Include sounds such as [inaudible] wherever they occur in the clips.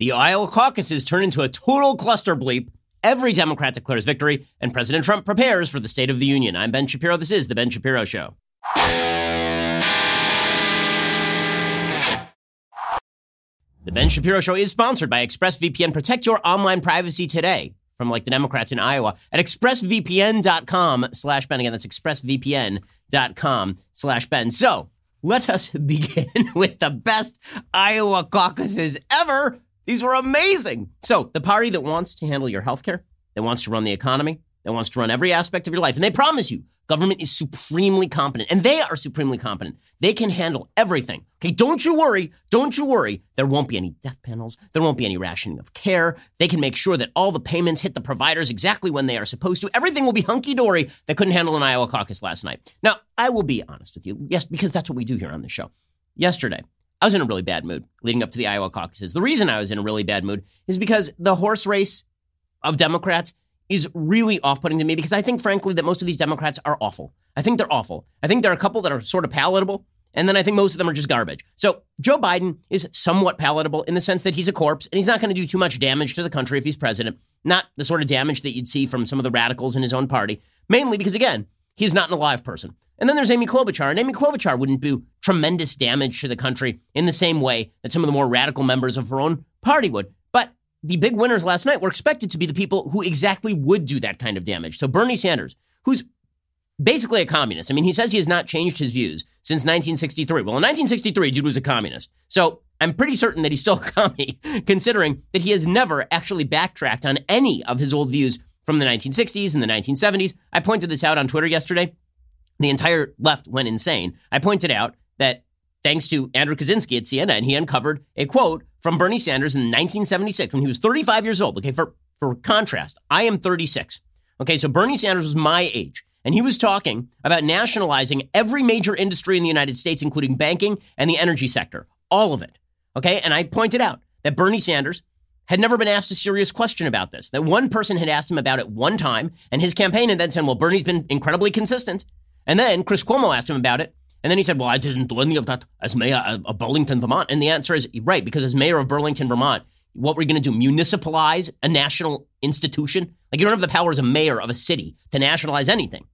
The Iowa caucuses turn into a total cluster bleep. Every Democrat declares victory, and President Trump prepares for the State of the Union. I'm Ben Shapiro. This is The Ben Shapiro Show. The Ben Shapiro Show is sponsored by ExpressVPN. Protect your online privacy today from like the Democrats in Iowa at expressvpn.com slash Ben. Again, that's expressvpn.com slash Ben. So let us [laughs] begin with the best Iowa caucuses ever these were amazing. So, the party that wants to handle your health care, that wants to run the economy, that wants to run every aspect of your life, and they promise you government is supremely competent, and they are supremely competent. They can handle everything. Okay, don't you worry. Don't you worry. There won't be any death panels. There won't be any rationing of care. They can make sure that all the payments hit the providers exactly when they are supposed to. Everything will be hunky dory that couldn't handle an Iowa caucus last night. Now, I will be honest with you. Yes, because that's what we do here on the show. Yesterday, I was in a really bad mood leading up to the Iowa caucuses. The reason I was in a really bad mood is because the horse race of Democrats is really off putting to me because I think, frankly, that most of these Democrats are awful. I think they're awful. I think there are a couple that are sort of palatable, and then I think most of them are just garbage. So Joe Biden is somewhat palatable in the sense that he's a corpse and he's not going to do too much damage to the country if he's president. Not the sort of damage that you'd see from some of the radicals in his own party, mainly because, again, he's not an alive person. And then there's Amy Klobuchar, and Amy Klobuchar wouldn't do tremendous damage to the country in the same way that some of the more radical members of her own party would. But the big winners last night were expected to be the people who exactly would do that kind of damage. So Bernie Sanders, who's basically a communist. I mean, he says he has not changed his views since 1963. Well, in 1963, dude was a communist. So I'm pretty certain that he's still a commie, [laughs] considering that he has never actually backtracked on any of his old views from the 1960s and the 1970s. I pointed this out on Twitter yesterday the entire left went insane. I pointed out that thanks to Andrew Kaczynski at CNN, he uncovered a quote from Bernie Sanders in 1976 when he was 35 years old. Okay, for, for contrast, I am 36. Okay, so Bernie Sanders was my age. And he was talking about nationalizing every major industry in the United States, including banking and the energy sector, all of it. Okay. And I pointed out that Bernie Sanders had never been asked a serious question about this, that one person had asked him about it one time, and his campaign had then said, well, Bernie's been incredibly consistent. And then Chris Cuomo asked him about it. And then he said, Well, I didn't do any of that as mayor of Burlington, Vermont. And the answer is right, because as mayor of Burlington, Vermont, what we're going to do, municipalize a national institution? Like you don't have the power as a mayor of a city to nationalize anything.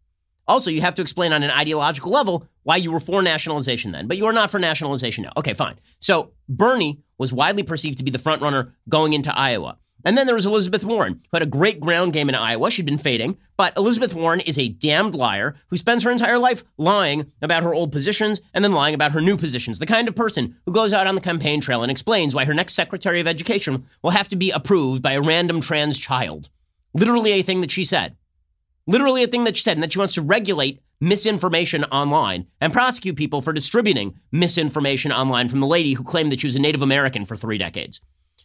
Also, you have to explain on an ideological level why you were for nationalization then, but you are not for nationalization now. Okay, fine. So Bernie was widely perceived to be the front runner going into Iowa. And then there was Elizabeth Warren, who had a great ground game in Iowa. She'd been fading, but Elizabeth Warren is a damned liar who spends her entire life lying about her old positions and then lying about her new positions. The kind of person who goes out on the campaign trail and explains why her next Secretary of Education will have to be approved by a random trans child. Literally a thing that she said. Literally a thing that she said, and that she wants to regulate misinformation online and prosecute people for distributing misinformation online from the lady who claimed that she was a Native American for three decades.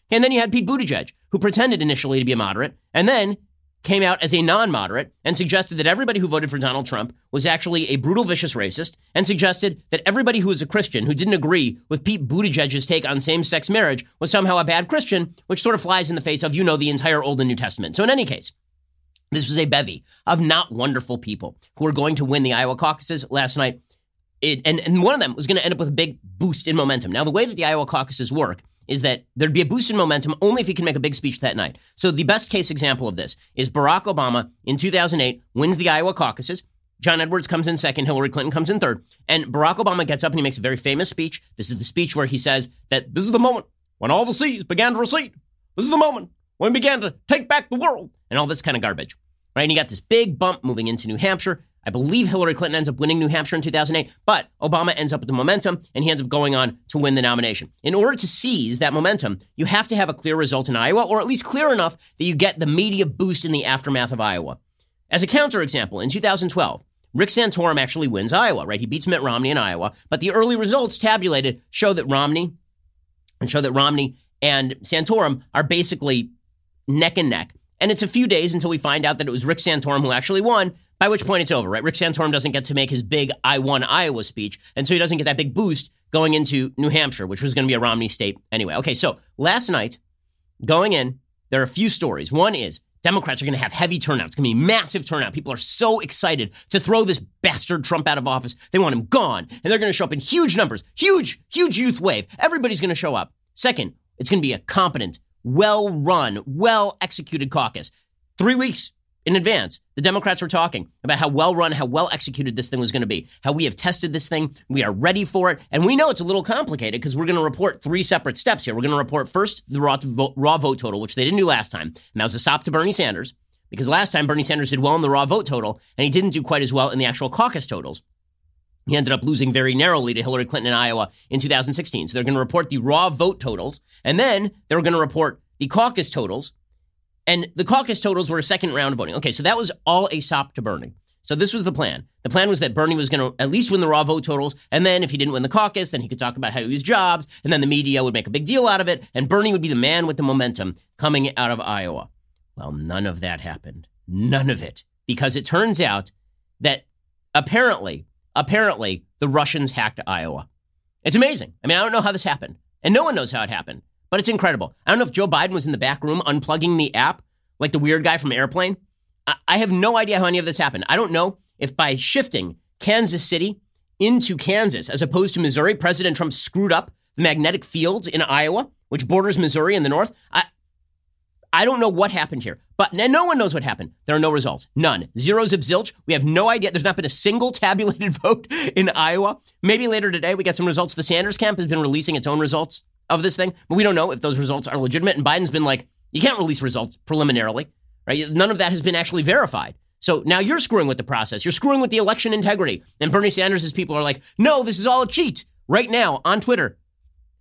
And then you had Pete Buttigieg, who pretended initially to be a moderate and then came out as a non moderate and suggested that everybody who voted for Donald Trump was actually a brutal, vicious racist, and suggested that everybody who was a Christian who didn't agree with Pete Buttigieg's take on same sex marriage was somehow a bad Christian, which sort of flies in the face of, you know, the entire Old and New Testament. So, in any case, this was a bevy of not wonderful people who were going to win the Iowa caucuses last night. It, and, and one of them was going to end up with a big boost in momentum. Now, the way that the Iowa caucuses work is that there'd be a boost in momentum only if he can make a big speech that night. So the best case example of this is Barack Obama in 2008 wins the Iowa caucuses. John Edwards comes in second, Hillary Clinton comes in third. And Barack Obama gets up and he makes a very famous speech. This is the speech where he says that this is the moment when all the seas began to recede. This is the moment when we began to take back the world and all this kind of garbage. Right? And you got this big bump moving into New Hampshire. I believe Hillary Clinton ends up winning New Hampshire in 2008, but Obama ends up with the momentum and he ends up going on to win the nomination. In order to seize that momentum, you have to have a clear result in Iowa, or at least clear enough that you get the media boost in the aftermath of Iowa. As a counterexample, in 2012, Rick Santorum actually wins Iowa, right? He beats Mitt Romney in Iowa, but the early results tabulated show that Romney and show that Romney and Santorum are basically neck and neck. And it's a few days until we find out that it was Rick Santorum who actually won, by which point it's over, right? Rick Santorum doesn't get to make his big I won Iowa speech, and so he doesn't get that big boost going into New Hampshire, which was going to be a Romney state anyway. Okay, so last night, going in, there are a few stories. One is Democrats are going to have heavy turnout. It's going to be massive turnout. People are so excited to throw this bastard Trump out of office. They want him gone. And they're going to show up in huge numbers, huge, huge youth wave. Everybody's going to show up. Second, it's going to be a competent, well run, well executed caucus. Three weeks in advance, the Democrats were talking about how well run, how well executed this thing was going to be, how we have tested this thing, we are ready for it. And we know it's a little complicated because we're going to report three separate steps here. We're going to report first the raw vote, raw vote total, which they didn't do last time. And that was a sop to Bernie Sanders because last time Bernie Sanders did well in the raw vote total and he didn't do quite as well in the actual caucus totals. He ended up losing very narrowly to Hillary Clinton in Iowa in 2016. So they're going to report the raw vote totals, and then they're going to report the caucus totals. And the caucus totals were a second round of voting. Okay, so that was all a sop to Bernie. So this was the plan. The plan was that Bernie was going to at least win the raw vote totals, and then if he didn't win the caucus, then he could talk about how he was jobs, and then the media would make a big deal out of it, and Bernie would be the man with the momentum coming out of Iowa. Well, none of that happened. None of it. Because it turns out that apparently apparently the Russians hacked Iowa. It's amazing. I mean, I don't know how this happened, and no one knows how it happened, but it's incredible. I don't know if Joe Biden was in the back room unplugging the app like the weird guy from Airplane. I have no idea how any of this happened. I don't know if by shifting Kansas City into Kansas as opposed to Missouri, President Trump screwed up the magnetic fields in Iowa, which borders Missouri in the north. I, I don't know what happened here, but no one knows what happened. There are no results. None. Zero zip zilch. We have no idea. There's not been a single [laughs] tabulated vote in Iowa. Maybe later today we get some results. The Sanders camp has been releasing its own results of this thing, but we don't know if those results are legitimate. And Biden's been like, you can't release results preliminarily, right? None of that has been actually verified. So now you're screwing with the process. You're screwing with the election integrity. And Bernie Sanders' people are like, no, this is all a cheat. Right now on Twitter,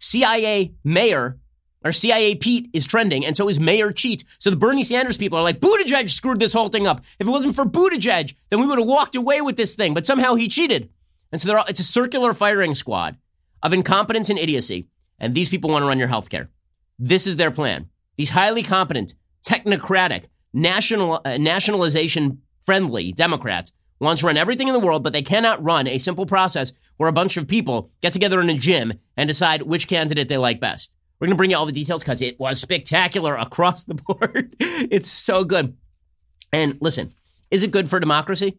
CIA mayor our CIA Pete is trending, and so is Mayor Cheat. So the Bernie Sanders people are like, Buttigieg screwed this whole thing up. If it wasn't for Buttigieg, then we would have walked away with this thing. But somehow he cheated. And so all, it's a circular firing squad of incompetence and idiocy. And these people want to run your healthcare. This is their plan. These highly competent, technocratic, national uh, nationalization friendly Democrats want to run everything in the world, but they cannot run a simple process where a bunch of people get together in a gym and decide which candidate they like best. We're going to bring you all the details because it was spectacular across the [laughs] board. it's so good. And listen, is it good for democracy?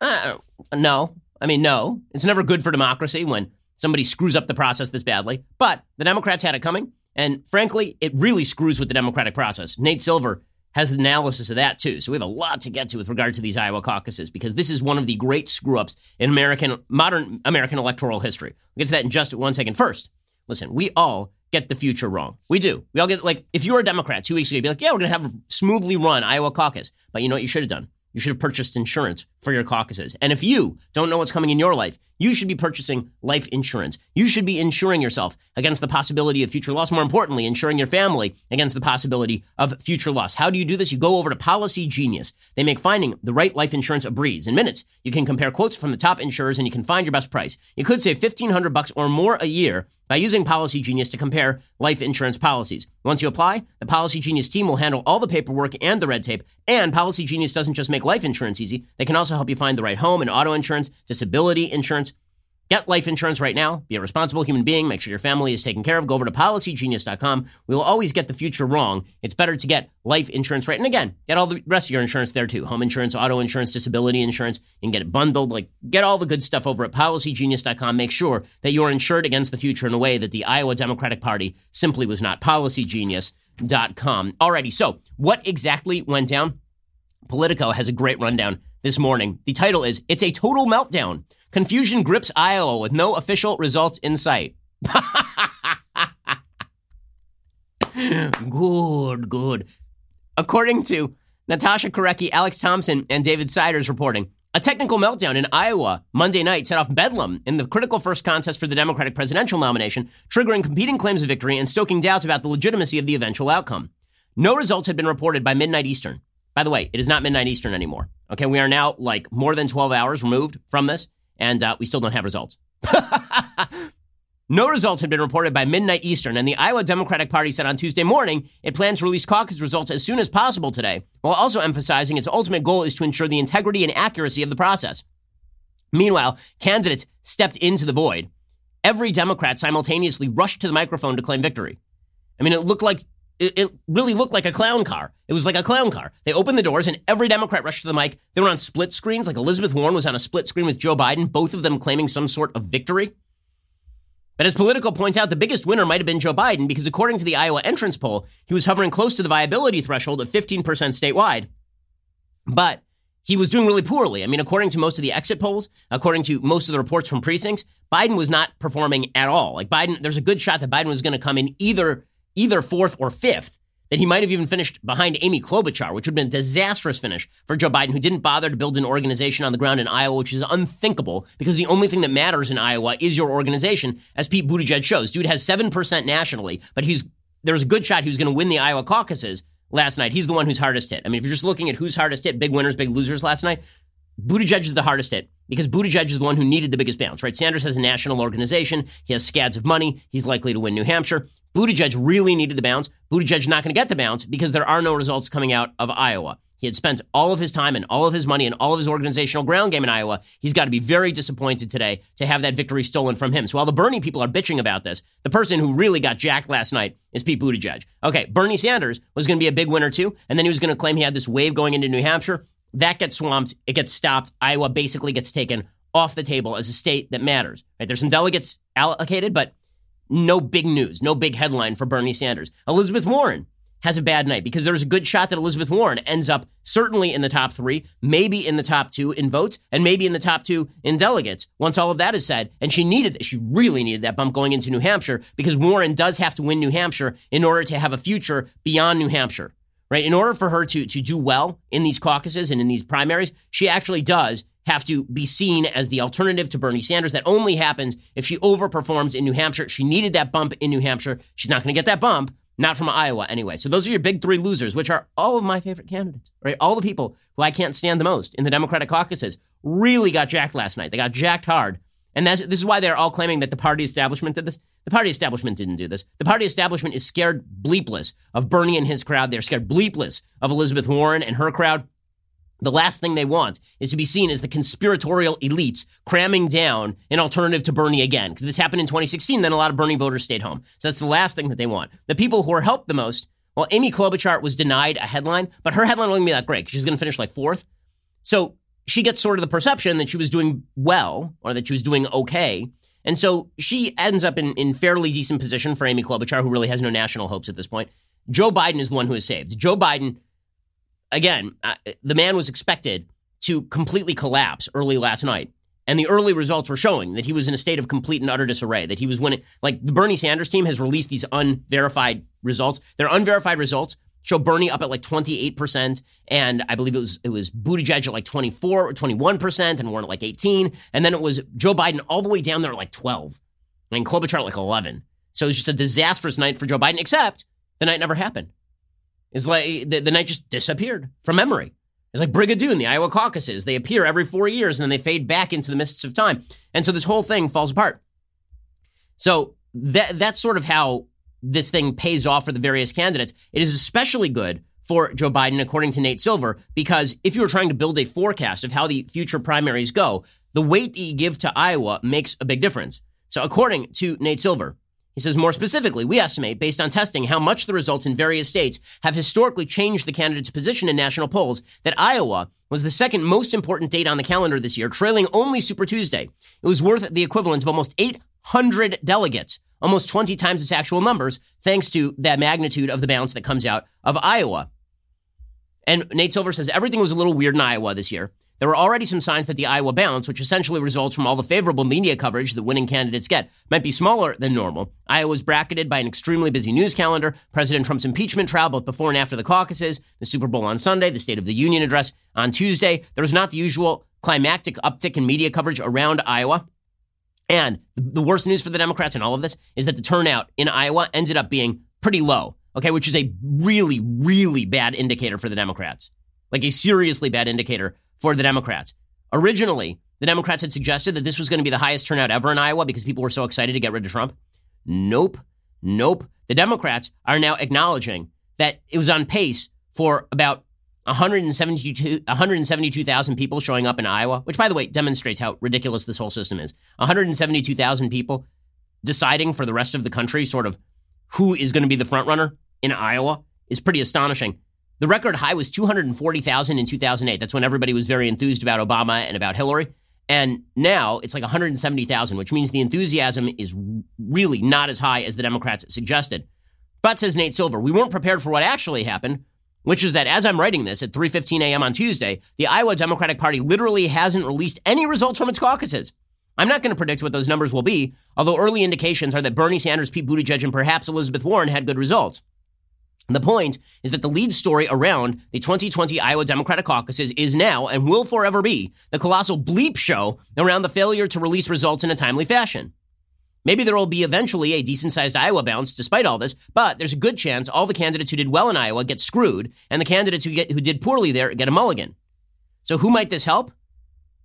Uh, no. I mean, no. It's never good for democracy when somebody screws up the process this badly. But the Democrats had it coming. And frankly, it really screws with the democratic process. Nate Silver has an analysis of that too. So we have a lot to get to with regard to these Iowa caucuses because this is one of the great screw ups in American modern American electoral history. We'll get to that in just one second. First, listen, we all get the future wrong. We do. We all get like if you were a Democrat two weeks ago, you'd be like, yeah, we're gonna have a smoothly run Iowa caucus. But you know what you should have done? You should have purchased insurance for your caucuses. And if you don't know what's coming in your life, you should be purchasing life insurance. You should be insuring yourself against the possibility of future loss. More importantly, insuring your family against the possibility of future loss. How do you do this? You go over to Policy Genius. They make finding the right life insurance a breeze. In minutes, you can compare quotes from the top insurers and you can find your best price. You could save 1500 bucks or more a year by using Policy Genius to compare life insurance policies. Once you apply, the Policy Genius team will handle all the paperwork and the red tape. And Policy Genius doesn't just make life insurance easy, they can also help you find the right home and auto insurance, disability insurance, Get life insurance right now. Be a responsible human being. Make sure your family is taken care of. Go over to policygenius.com. We will always get the future wrong. It's better to get life insurance right. And again, get all the rest of your insurance there too home insurance, auto insurance, disability insurance. Can get it bundled. Like, get all the good stuff over at policygenius.com. Make sure that you're insured against the future in a way that the Iowa Democratic Party simply was not. Policygenius.com. Alrighty, so what exactly went down? Politico has a great rundown this morning. The title is It's a Total Meltdown. Confusion grips Iowa with no official results in sight. good, good. According to Natasha Korecki, Alex Thompson, and David Siders reporting, a technical meltdown in Iowa Monday night set off bedlam in the critical first contest for the Democratic presidential nomination, triggering competing claims of victory and stoking doubts about the legitimacy of the eventual outcome. No results had been reported by midnight Eastern. By the way, it is not midnight Eastern anymore. Okay, we are now like more than 12 hours removed from this and uh, we still don't have results. [laughs] no results had been reported by midnight Eastern, and the Iowa Democratic Party said on Tuesday morning it plans to release caucus results as soon as possible today, while also emphasizing its ultimate goal is to ensure the integrity and accuracy of the process. Meanwhile, candidates stepped into the void. Every Democrat simultaneously rushed to the microphone to claim victory. I mean, it looked like it, it, really looked like a clown car. It was like a clown car. They opened the doors and every Democrat rushed to the mic. They were on split screens, like Elizabeth Warren was on a split screen with Joe Biden, both of them claiming some sort of victory. But as Politico points out, the biggest winner might have been Joe Biden because according to the Iowa entrance poll, he was hovering close to the viability threshold of 15% statewide. But he was doing really poorly. I mean, according to most of the exit polls, according to most of the reports from precincts, Biden was not performing at all. Like Biden, there's a good shot that Biden was going to come in either either fourth or fifth. That he might have even finished behind Amy Klobuchar, which would have been a disastrous finish for Joe Biden, who didn't bother to build an organization on the ground in Iowa, which is unthinkable because the only thing that matters in Iowa is your organization, as Pete Buttigieg shows. Dude has 7% nationally, but he's there's a good shot he was going to win the Iowa caucuses last night. He's the one who's hardest hit. I mean, if you're just looking at who's hardest hit, big winners, big losers last night, Buttigieg is the hardest hit because Buttigieg is the one who needed the biggest bounce, right? Sanders has a national organization. He has scads of money. He's likely to win New Hampshire. Buttigieg really needed the bounce. Buttigieg is not going to get the bounce because there are no results coming out of Iowa. He had spent all of his time and all of his money and all of his organizational ground game in Iowa. He's got to be very disappointed today to have that victory stolen from him. So while the Bernie people are bitching about this, the person who really got jacked last night is Pete Buttigieg. Okay, Bernie Sanders was going to be a big winner too, and then he was going to claim he had this wave going into New Hampshire. That gets swamped. It gets stopped. Iowa basically gets taken off the table as a state that matters. Right? There's some delegates allocated, but no big news, no big headline for Bernie Sanders. Elizabeth Warren has a bad night because there's a good shot that Elizabeth Warren ends up certainly in the top three, maybe in the top two in votes, and maybe in the top two in delegates once all of that is said. And she needed, she really needed that bump going into New Hampshire because Warren does have to win New Hampshire in order to have a future beyond New Hampshire, right? In order for her to, to do well in these caucuses and in these primaries, she actually does have to be seen as the alternative to Bernie Sanders. That only happens if she overperforms in New Hampshire. She needed that bump in New Hampshire. She's not going to get that bump not from Iowa, anyway. So those are your big three losers, which are all of my favorite candidates, right? All the people who I can't stand the most in the Democratic caucuses really got jacked last night. They got jacked hard. And that's, this is why they're all claiming that the party establishment did this. The party establishment didn't do this. The party establishment is scared bleepless of Bernie and his crowd. They're scared bleepless of Elizabeth Warren and her crowd. The last thing they want is to be seen as the conspiratorial elites cramming down an alternative to Bernie again. Because this happened in 2016, then a lot of Bernie voters stayed home. So that's the last thing that they want. The people who are helped the most, well, Amy Klobuchar was denied a headline, but her headline wasn't be that great she's going to finish like fourth. So she gets sort of the perception that she was doing well or that she was doing okay. And so she ends up in, in fairly decent position for Amy Klobuchar, who really has no national hopes at this point. Joe Biden is the one who is saved. Joe Biden again, uh, the man was expected to completely collapse early last night. And the early results were showing that he was in a state of complete and utter disarray, that he was winning. Like the Bernie Sanders team has released these unverified results. They're unverified results show Bernie up at like 28%. And I believe it was it was Buttigieg at like 24 or 21% and Warren at like 18. And then it was Joe Biden all the way down there at like 12. And Klobuchar at like 11. So it was just a disastrous night for Joe Biden, except the night never happened. It's like the, the night just disappeared from memory. It's like Brigadoon, the Iowa caucuses. They appear every four years and then they fade back into the mists of time. And so this whole thing falls apart. So that that's sort of how this thing pays off for the various candidates. It is especially good for Joe Biden, according to Nate Silver, because if you were trying to build a forecast of how the future primaries go, the weight that you give to Iowa makes a big difference. So according to Nate Silver, he says more specifically, we estimate, based on testing, how much the results in various states have historically changed the candidate's position in national polls, that Iowa was the second most important date on the calendar this year, trailing only Super Tuesday. It was worth the equivalent of almost 800 delegates, almost 20 times its actual numbers, thanks to that magnitude of the bounce that comes out of Iowa. And Nate Silver says everything was a little weird in Iowa this year. There were already some signs that the Iowa bounce, which essentially results from all the favorable media coverage that winning candidates get, might be smaller than normal. Iowa was bracketed by an extremely busy news calendar, President Trump's impeachment trial both before and after the caucuses, the Super Bowl on Sunday, the State of the Union address on Tuesday. There was not the usual climactic uptick in media coverage around Iowa. And the worst news for the Democrats in all of this is that the turnout in Iowa ended up being pretty low, okay, which is a really, really bad indicator for the Democrats. Like a seriously bad indicator for the Democrats. Originally, the Democrats had suggested that this was going to be the highest turnout ever in Iowa because people were so excited to get rid of Trump. Nope. Nope. The Democrats are now acknowledging that it was on pace for about 172,000 172, people showing up in Iowa, which, by the way, demonstrates how ridiculous this whole system is. 172,000 people deciding for the rest of the country sort of who is going to be the front runner in Iowa is pretty astonishing. The record high was 240,000 in 2008. That's when everybody was very enthused about Obama and about Hillary. And now it's like 170,000, which means the enthusiasm is really not as high as the Democrats suggested. But says Nate Silver, we weren't prepared for what actually happened, which is that as I'm writing this at 3:15 a.m. on Tuesday, the Iowa Democratic Party literally hasn't released any results from its caucuses. I'm not going to predict what those numbers will be, although early indications are that Bernie Sanders, Pete Buttigieg, and perhaps Elizabeth Warren had good results. The point is that the lead story around the 2020 Iowa Democratic caucuses is now and will forever be the colossal bleep show around the failure to release results in a timely fashion. Maybe there will be eventually a decent sized Iowa bounce despite all this, but there's a good chance all the candidates who did well in Iowa get screwed, and the candidates who, get, who did poorly there get a mulligan. So, who might this help?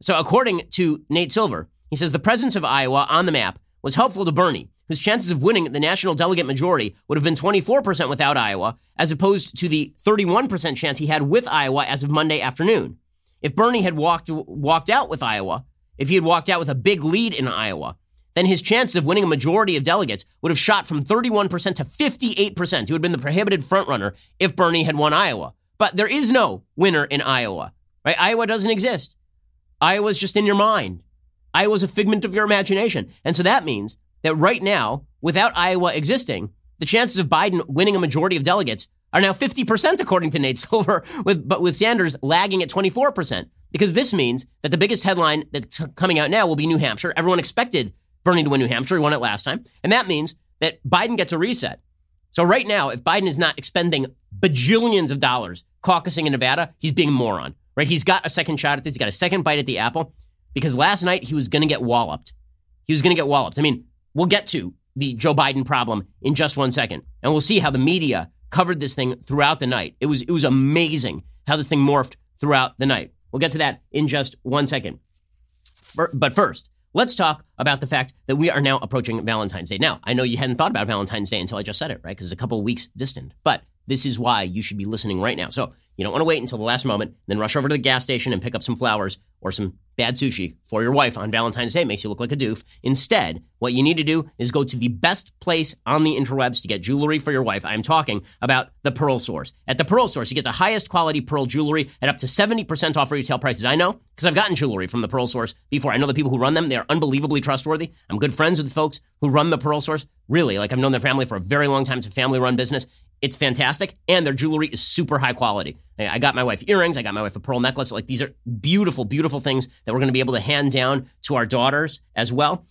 So, according to Nate Silver, he says the presence of Iowa on the map was helpful to Bernie, whose chances of winning the national delegate majority would have been 24% without Iowa, as opposed to the 31% chance he had with Iowa as of Monday afternoon. If Bernie had walked, walked out with Iowa, if he had walked out with a big lead in Iowa, then his chances of winning a majority of delegates would have shot from 31% to 58%. He would have been the prohibited frontrunner if Bernie had won Iowa. But there is no winner in Iowa, right? Iowa doesn't exist. Iowa's just in your mind. Iowa's a figment of your imagination. And so that means that right now, without Iowa existing, the chances of Biden winning a majority of delegates are now 50%, according to Nate [laughs] Silver, with, but with Sanders lagging at 24%. Because this means that the biggest headline that's coming out now will be New Hampshire. Everyone expected Bernie to win New Hampshire. He won it last time. And that means that Biden gets a reset. So right now, if Biden is not expending bajillions of dollars caucusing in Nevada, he's being a moron, right? He's got a second shot at this. He's got a second bite at the apple because last night he was going to get walloped. He was going to get walloped. I mean, We'll get to the Joe Biden problem in just one second, and we'll see how the media covered this thing throughout the night. It was it was amazing how this thing morphed throughout the night. We'll get to that in just one second. For, but first, let's talk about the fact that we are now approaching Valentine's Day. Now, I know you hadn't thought about Valentine's Day until I just said it, right? Because it's a couple weeks distant. But this is why you should be listening right now. So you don't want to wait until the last moment, then rush over to the gas station and pick up some flowers or some bad sushi for your wife on Valentine's Day. It makes you look like a doof. Instead, what you need to do is go to the best place on the interwebs to get jewelry for your wife. I'm talking about the Pearl Source. At the Pearl Source, you get the highest quality pearl jewelry at up to 70% off retail prices. I know because I've gotten jewelry from the Pearl Source before. I know the people who run them. They are unbelievably trustworthy. I'm good friends with the folks who run the Pearl Source. Really, like I've known their family for a very long time. It's a family run business. It's fantastic, and their jewelry is super high quality. I got my wife earrings. I got my wife a pearl necklace. Like these are beautiful, beautiful things that we're going to be able to hand down to our daughters as well.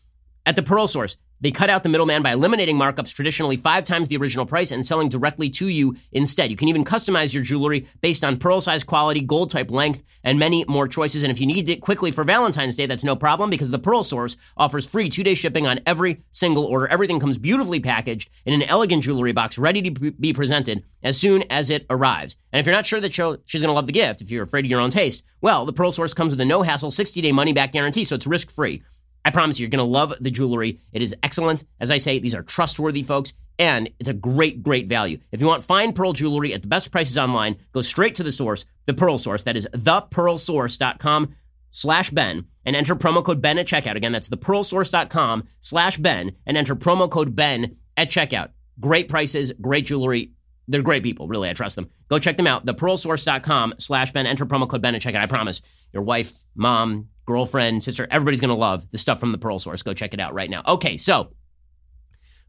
At the Pearl Source, they cut out the middleman by eliminating markups traditionally five times the original price and selling directly to you instead. You can even customize your jewelry based on pearl size quality, gold type length, and many more choices. And if you need it quickly for Valentine's Day, that's no problem because the Pearl Source offers free two day shipping on every single order. Everything comes beautifully packaged in an elegant jewelry box ready to be presented as soon as it arrives. And if you're not sure that she's going to love the gift, if you're afraid of your own taste, well, the Pearl Source comes with a no hassle 60 day money back guarantee, so it's risk free. I promise you, you're going to love the jewelry. It is excellent. As I say, these are trustworthy folks, and it's a great, great value. If you want fine pearl jewelry at the best prices online, go straight to the source, the Pearl Source. That is thepearlsource.com slash Ben, and enter promo code Ben at checkout. Again, that's thepearlsource.com slash Ben, and enter promo code Ben at checkout. Great prices, great jewelry. They're great people, really. I trust them. Go check them out. Thepearlsource.com slash Ben. Enter promo code Ben at checkout. I promise. Your wife, mom, girlfriend, sister, everybody's going to love the stuff from the Pearl Source. Go check it out right now. Okay, so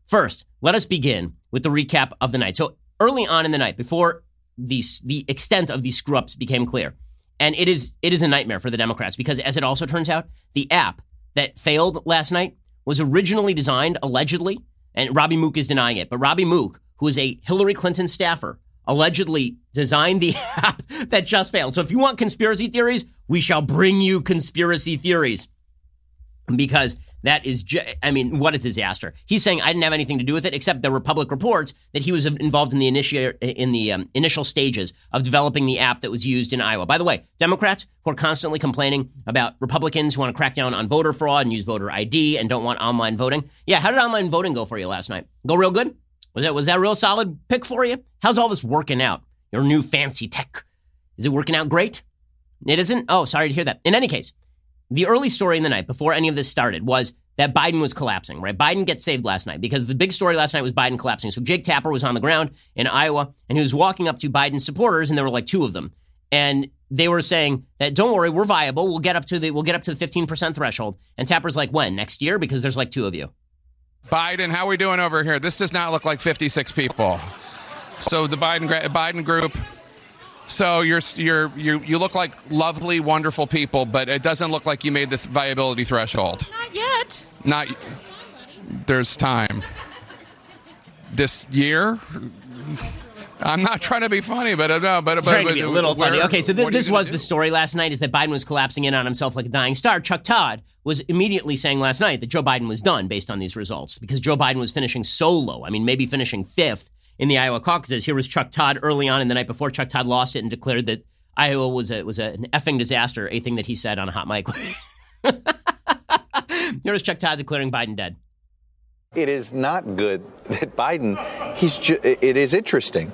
first, let us begin with the recap of the night. So early on in the night, before the, the extent of these screw ups became clear, and it is it is a nightmare for the Democrats because, as it also turns out, the app that failed last night was originally designed allegedly, and Robbie Mook is denying it, but Robbie Mook, who is a Hillary Clinton staffer, allegedly designed the [laughs] app that just failed. So if you want conspiracy theories, we shall bring you conspiracy theories. Because that is, ju- I mean, what a disaster. He's saying I didn't have anything to do with it, except the were public reports that he was involved in the, initi- in the um, initial stages of developing the app that was used in Iowa. By the way, Democrats who are constantly complaining about Republicans who want to crack down on voter fraud and use voter ID and don't want online voting. Yeah, how did online voting go for you last night? Go real good? Was that was that real solid pick for you? How's all this working out? Your new fancy tech. Is it working out great? It isn't? Oh, sorry to hear that. In any case, the early story in the night before any of this started was that Biden was collapsing, right? Biden gets saved last night because the big story last night was Biden collapsing. So Jake Tapper was on the ground in Iowa and he was walking up to Biden's supporters and there were like two of them. And they were saying that don't worry, we're viable. We'll get up to the we'll get up to the 15% threshold. And Tapper's like, when? Next year? Because there's like two of you. Biden, how are we doing over here? This does not look like 56 people. So the Biden Biden group. So you're you're you you look like lovely, wonderful people, but it doesn't look like you made the viability threshold. Not yet. Not. There's time. This year. I'm not trying to be funny, but uh, no, but, but trying but, to be a little where, funny. Okay, so th- this was do? the story last night: is that Biden was collapsing in on himself like a dying star. Chuck Todd was immediately saying last night that Joe Biden was done based on these results because Joe Biden was finishing so low. I mean, maybe finishing fifth in the Iowa caucuses. Here was Chuck Todd early on in the night before Chuck Todd lost it and declared that Iowa was a was a, an effing disaster. A thing that he said on a hot mic. [laughs] Here was Chuck Todd declaring Biden dead. It is not good that Biden. He's. Ju- it is interesting.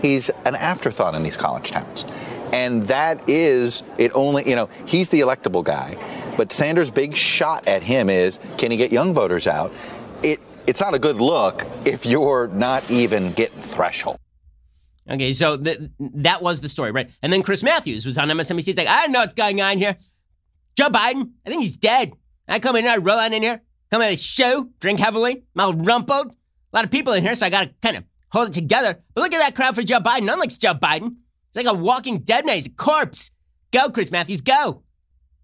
He's an afterthought in these college towns, and that is it. Only you know he's the electable guy, but Sanders' big shot at him is can he get young voters out? It. It's not a good look if you're not even getting threshold. Okay, so th- that was the story, right? And then Chris Matthews was on MSNBC. He's like, I don't know what's going on here. Joe Biden, I think he's dead. I come in I roll on in here, come in a show, drink heavily, all rumpled. A lot of people in here, so I got to kind of hold it together. But look at that crowd for Joe Biden. None likes Joe Biden. It's like a walking dead man. He's a corpse. Go, Chris Matthews, go.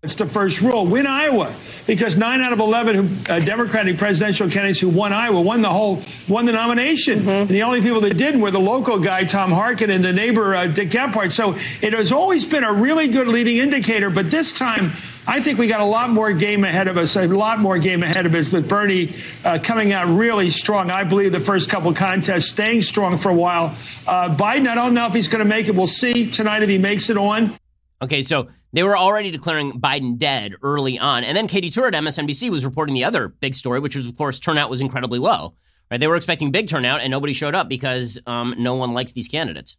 It's the first rule. Win Iowa because nine out of eleven who, uh, Democratic presidential candidates who won Iowa won the whole won the nomination. Mm-hmm. And the only people that didn't were the local guy Tom Harkin and the neighbor uh, Dick Gephardt. So it has always been a really good leading indicator. But this time, I think we got a lot more game ahead of us. A lot more game ahead of us with Bernie uh, coming out really strong. I believe the first couple contests staying strong for a while. Uh, Biden, I don't know if he's going to make it. We'll see tonight if he makes it on. Okay, so they were already declaring Biden dead early on. And then Katie Tur at MSNBC was reporting the other big story, which was, of course, turnout was incredibly low. Right? They were expecting big turnout, and nobody showed up because um, no one likes these candidates.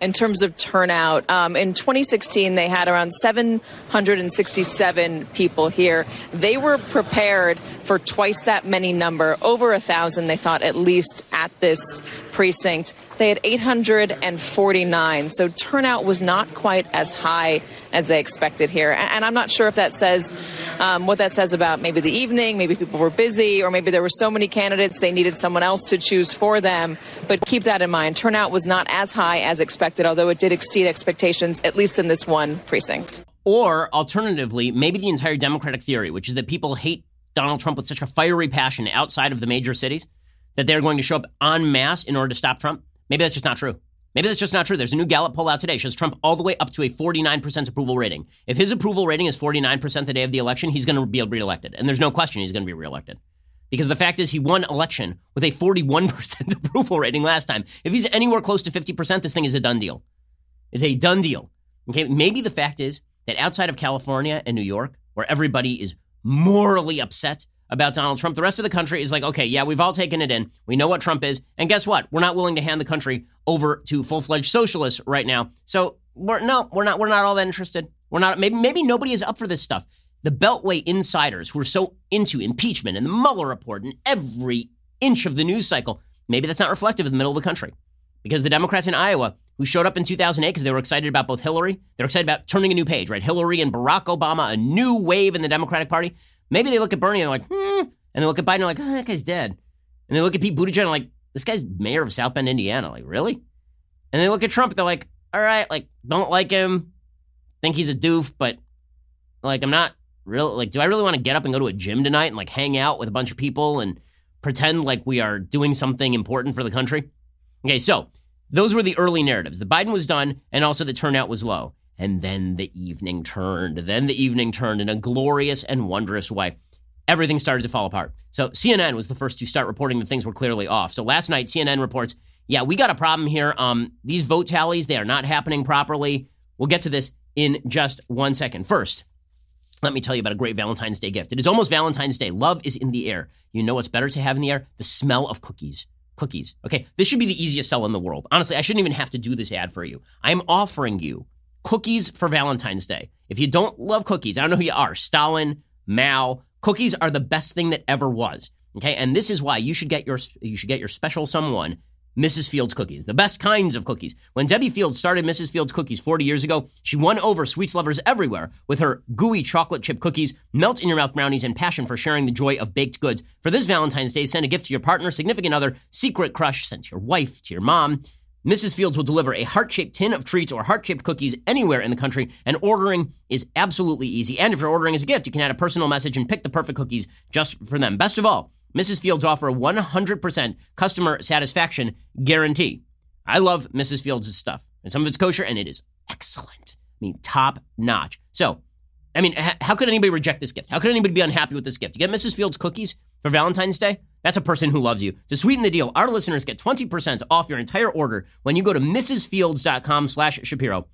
In terms of turnout, um, in 2016, they had around 767 people here. They were prepared for twice that many number, over a thousand, they thought, at least at this precinct. They had 849. So turnout was not quite as high as they expected here. And I'm not sure if that says um, what that says about maybe the evening, maybe people were busy, or maybe there were so many candidates they needed someone else to choose for them. But keep that in mind. Turnout was not as high as expected, although it did exceed expectations, at least in this one precinct. Or alternatively, maybe the entire Democratic theory, which is that people hate Donald Trump with such a fiery passion outside of the major cities that they're going to show up en masse in order to stop Trump. Maybe that's just not true. Maybe that's just not true. There's a new Gallup poll out today shows Trump all the way up to a 49% approval rating. If his approval rating is 49% the day of the election, he's going to be reelected. And there's no question he's going to be reelected. Because the fact is, he won election with a 41% [laughs] approval rating last time. If he's anywhere close to 50%, this thing is a done deal. It's a done deal. Okay, maybe the fact is that outside of California and New York, where everybody is morally upset about Donald Trump. The rest of the country is like, okay, yeah, we've all taken it in. We know what Trump is. And guess what? We're not willing to hand the country over to full-fledged socialists right now. So we're no, we're not we're not all that interested. We're not maybe maybe nobody is up for this stuff. The Beltway insiders who are so into impeachment and the Mueller report and every inch of the news cycle, maybe that's not reflective of the middle of the country. Because the Democrats in Iowa who showed up in 2008 because they were excited about both Hillary, they're excited about turning a new page, right? Hillary and Barack Obama, a new wave in the Democratic Party. Maybe they look at Bernie and they're like, hmm. And they look at Biden and they're like, oh, that guy's dead. And they look at Pete Buttigieg and they're like, this guy's mayor of South Bend, Indiana. Like, really? And they look at Trump, they're like, all right, like, don't like him, think he's a doof, but like, I'm not real. Like, do I really want to get up and go to a gym tonight and like hang out with a bunch of people and pretend like we are doing something important for the country? Okay, so those were the early narratives. The Biden was done, and also the turnout was low. And then the evening turned. Then the evening turned in a glorious and wondrous way. Everything started to fall apart. So CNN was the first to start reporting that things were clearly off. So last night, CNN reports, yeah, we got a problem here. Um, these vote tallies, they are not happening properly. We'll get to this in just one second. First, let me tell you about a great Valentine's Day gift. It is almost Valentine's Day. Love is in the air. You know what's better to have in the air? The smell of cookies. Cookies. Okay, this should be the easiest sell in the world. Honestly, I shouldn't even have to do this ad for you. I'm offering you cookies for Valentine's Day. If you don't love cookies, I don't know who you are, Stalin, Mao, cookies are the best thing that ever was. Okay? And this is why you should get your you should get your special someone Mrs. Fields cookies, the best kinds of cookies. When Debbie Fields started Mrs. Fields cookies 40 years ago, she won over sweets lovers everywhere with her gooey chocolate chip cookies, melt in your mouth brownies, and passion for sharing the joy of baked goods. For this Valentine's Day, send a gift to your partner, significant other, secret crush, send to your wife, to your mom. Mrs. Fields will deliver a heart shaped tin of treats or heart shaped cookies anywhere in the country, and ordering is absolutely easy. And if you're ordering as a gift, you can add a personal message and pick the perfect cookies just for them. Best of all, Mrs. Fields offer a 100% customer satisfaction guarantee. I love Mrs. Fields' stuff, and some of it's kosher, and it is excellent. I mean, top notch. So, I mean, how could anybody reject this gift? How could anybody be unhappy with this gift? You get Mrs. Fields cookies for Valentine's Day? That's a person who loves you. To sweeten the deal, our listeners get 20% off your entire order when you go to mrsfields.com slash Shapiro.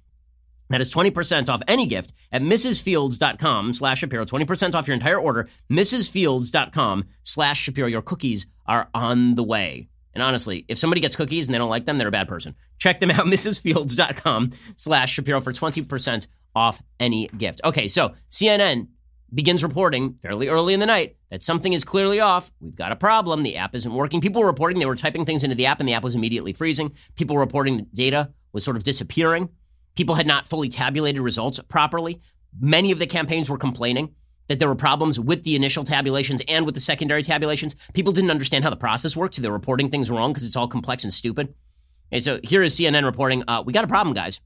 That is 20% off any gift at mrsfields.com slash Shapiro. 20% off your entire order. mrsfields.com slash Shapiro. Your cookies are on the way. And honestly, if somebody gets cookies and they don't like them, they're a bad person. Check them out, [laughs] mrsfields.com slash Shapiro for 20% off any gift. Okay, so CNN begins reporting fairly early in the night that something is clearly off. We've got a problem. The app isn't working. People were reporting they were typing things into the app and the app was immediately freezing. People were reporting that data was sort of disappearing. People had not fully tabulated results properly. Many of the campaigns were complaining that there were problems with the initial tabulations and with the secondary tabulations. People didn't understand how the process worked, so they were reporting things wrong because it's all complex and stupid. And so here is CNN reporting, uh, we got a problem, guys.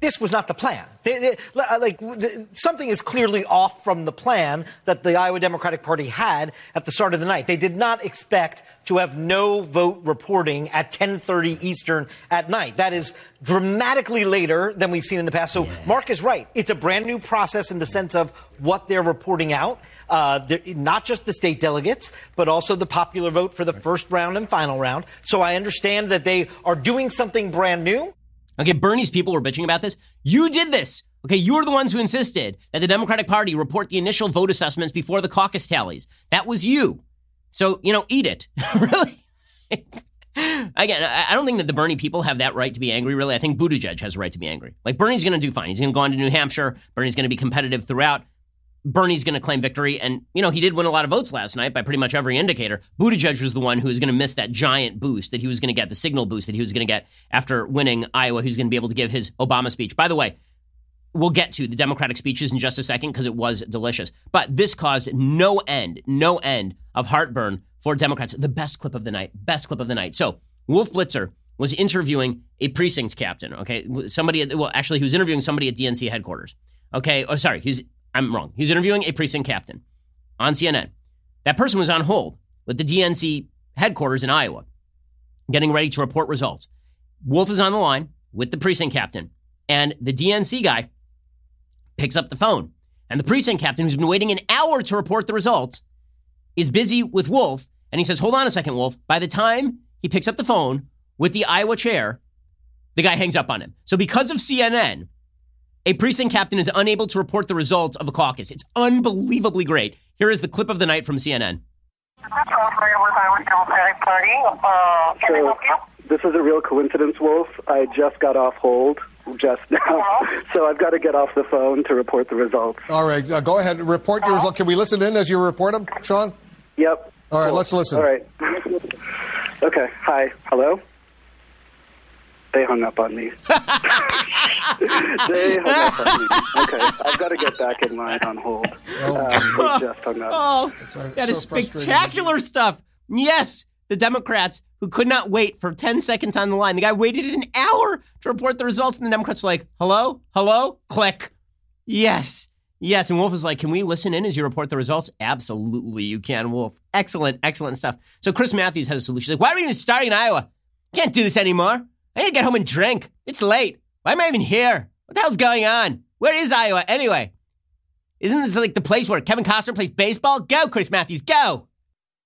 This was not the plan. They, they, like the, something is clearly off from the plan that the Iowa Democratic Party had at the start of the night. They did not expect to have no vote reporting at 10:30 Eastern at night. That is dramatically later than we've seen in the past. So Mark is right. It's a brand new process in the sense of what they're reporting out. Uh, not just the state delegates, but also the popular vote for the first round and final round. So I understand that they are doing something brand new. Okay, Bernie's people were bitching about this. You did this. Okay, you were the ones who insisted that the Democratic Party report the initial vote assessments before the caucus tallies. That was you. So, you know, eat it. [laughs] really? Again, I don't think that the Bernie people have that right to be angry, really. I think Buttigieg has a right to be angry. Like, Bernie's going to do fine. He's going to go on to New Hampshire. Bernie's going to be competitive throughout. Bernie's going to claim victory. And, you know, he did win a lot of votes last night by pretty much every indicator. Buttigieg was the one who was going to miss that giant boost that he was going to get, the signal boost that he was going to get after winning Iowa, who's going to be able to give his Obama speech. By the way, we'll get to the Democratic speeches in just a second because it was delicious. But this caused no end, no end of heartburn for Democrats. The best clip of the night, best clip of the night. So, Wolf Blitzer was interviewing a precinct captain, okay? Somebody, well, actually, he was interviewing somebody at DNC headquarters, okay? Oh, sorry, he's, I'm wrong. He's interviewing a precinct captain on CNN. That person was on hold with the DNC headquarters in Iowa, getting ready to report results. Wolf is on the line with the precinct captain, and the DNC guy picks up the phone. And the precinct captain, who's been waiting an hour to report the results, is busy with Wolf. And he says, Hold on a second, Wolf. By the time he picks up the phone with the Iowa chair, the guy hangs up on him. So, because of CNN, a precinct captain is unable to report the results of a caucus. It's unbelievably great. Here is the clip of the night from CNN. So, this is a real coincidence, Wolf. I just got off hold just [laughs] now, so I've got to get off the phone to report the results. All right, uh, go ahead. and Report your results. Can we listen in as you report them, Sean? Yep. All right, cool. let's listen. All right. [laughs] okay. Hi. Hello. They hung up on me. [laughs] they hung up on me. Okay, I've got to get back in line on hold. Oh, um, they just hung up. Oh, that so is spectacular stuff. Yes, the Democrats who could not wait for 10 seconds on the line. The guy waited an hour to report the results, and the Democrats were like, hello, hello, click. Yes, yes. And Wolf is like, can we listen in as you report the results? Absolutely, you can, Wolf. Excellent, excellent stuff. So Chris Matthews has a solution. He's like, why are we even starting in Iowa? Can't do this anymore. I need to get home and drink. It's late. Why am I even here? What the hell's going on? Where is Iowa anyway? Isn't this like the place where Kevin Costner plays baseball? Go, Chris Matthews, go.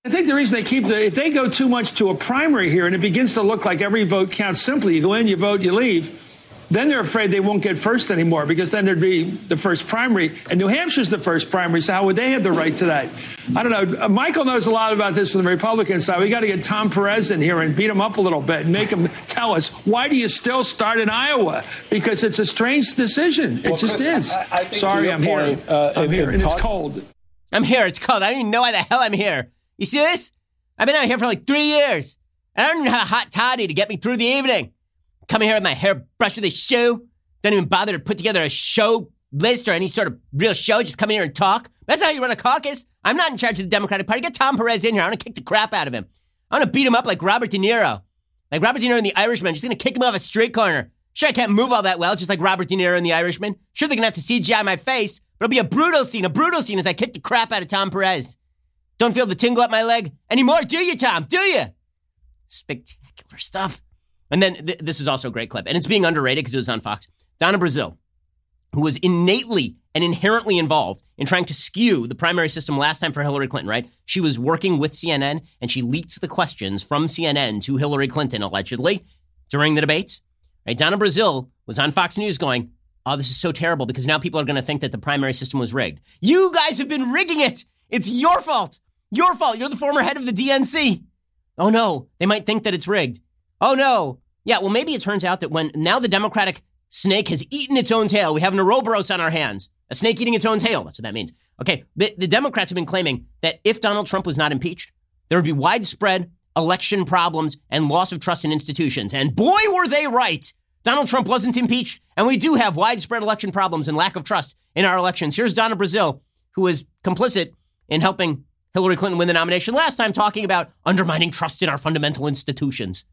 I think the reason they keep the, if they go too much to a primary here and it begins to look like every vote counts simply, you go in, you vote, you leave, then they're afraid they won't get first anymore because then there'd be the first primary. And New Hampshire's the first primary, so how would they have the right to that? I don't know. Uh, Michael knows a lot about this from the Republican side. We got to get Tom Perez in here and beat him up a little bit and make him tell us why do you still start in Iowa? Because it's a strange decision. It well, just Chris, is. I, I Sorry, I'm point, here. Uh, I'm here, and talk- it's cold. I'm here. It's cold. I don't even know why the hell I'm here. You see this? I've been out here for like three years. And I don't even have a hot toddy to get me through the evening. Coming here with my hair brushed with a shoe. Don't even bother to put together a show list or any sort of real show. Just come in here and talk. That's how you run a caucus. I'm not in charge of the Democratic Party. Get Tom Perez in here. I want to kick the crap out of him. I want to beat him up like Robert De Niro. Like Robert De Niro in The Irishman. Just to kick him off a street corner. Sure, I can't move all that well, just like Robert De Niro in The Irishman. Sure, they're to have to CGI my face, but it'll be a brutal scene, a brutal scene as I kick the crap out of Tom Perez. Don't feel the tingle up my leg anymore, do you, Tom? Do you? Spectacular stuff. And then th- this was also a great clip, and it's being underrated because it was on Fox. Donna Brazile, who was innately and inherently involved in trying to skew the primary system last time for Hillary Clinton, right? She was working with CNN and she leaked the questions from CNN to Hillary Clinton, allegedly, during the debates. Right? Donna Brazile was on Fox News going, Oh, this is so terrible because now people are going to think that the primary system was rigged. You guys have been rigging it. It's your fault. Your fault. You're the former head of the DNC. Oh no, they might think that it's rigged. Oh no. Yeah, well, maybe it turns out that when now the Democratic snake has eaten its own tail, we have an Ouroboros on our hands. A snake eating its own tail. That's what that means. Okay, the, the Democrats have been claiming that if Donald Trump was not impeached, there would be widespread election problems and loss of trust in institutions. And boy, were they right. Donald Trump wasn't impeached, and we do have widespread election problems and lack of trust in our elections. Here's Donna Brazile, who was complicit in helping Hillary Clinton win the nomination last time, talking about undermining trust in our fundamental institutions.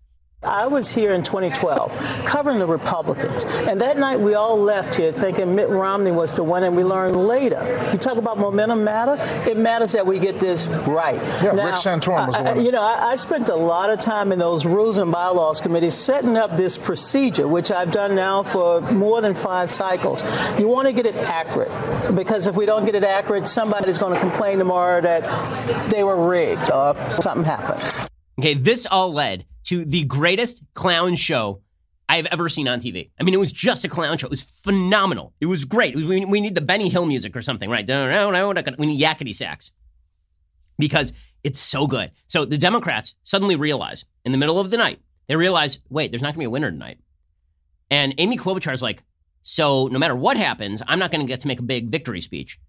I was here in 2012 covering the Republicans, and that night we all left here thinking Mitt Romney was the one, and we learned later. You talk about momentum matter. It matters that we get this right. Yeah, now, Rick Santorum was the one. you know, I, I, spent a lot of time in those rules and bylaws committees setting up this procedure, which I've done now for more than five cycles. You want to get it accurate because if we don't get it accurate, somebody's going to complain tomorrow that they were rigged or something happened. Okay, this all led to the greatest clown show I've ever seen on TV. I mean, it was just a clown show. It was phenomenal. It was great. It was, we, we, need the Benny Hill music or something, right? We need yakety sax because it's so good. So the Democrats suddenly realize in the middle of the night, they realize, wait, there's not going to be a winner tonight. And Amy Klobuchar is like, so no matter what happens, I'm not going to get to make a big victory speech.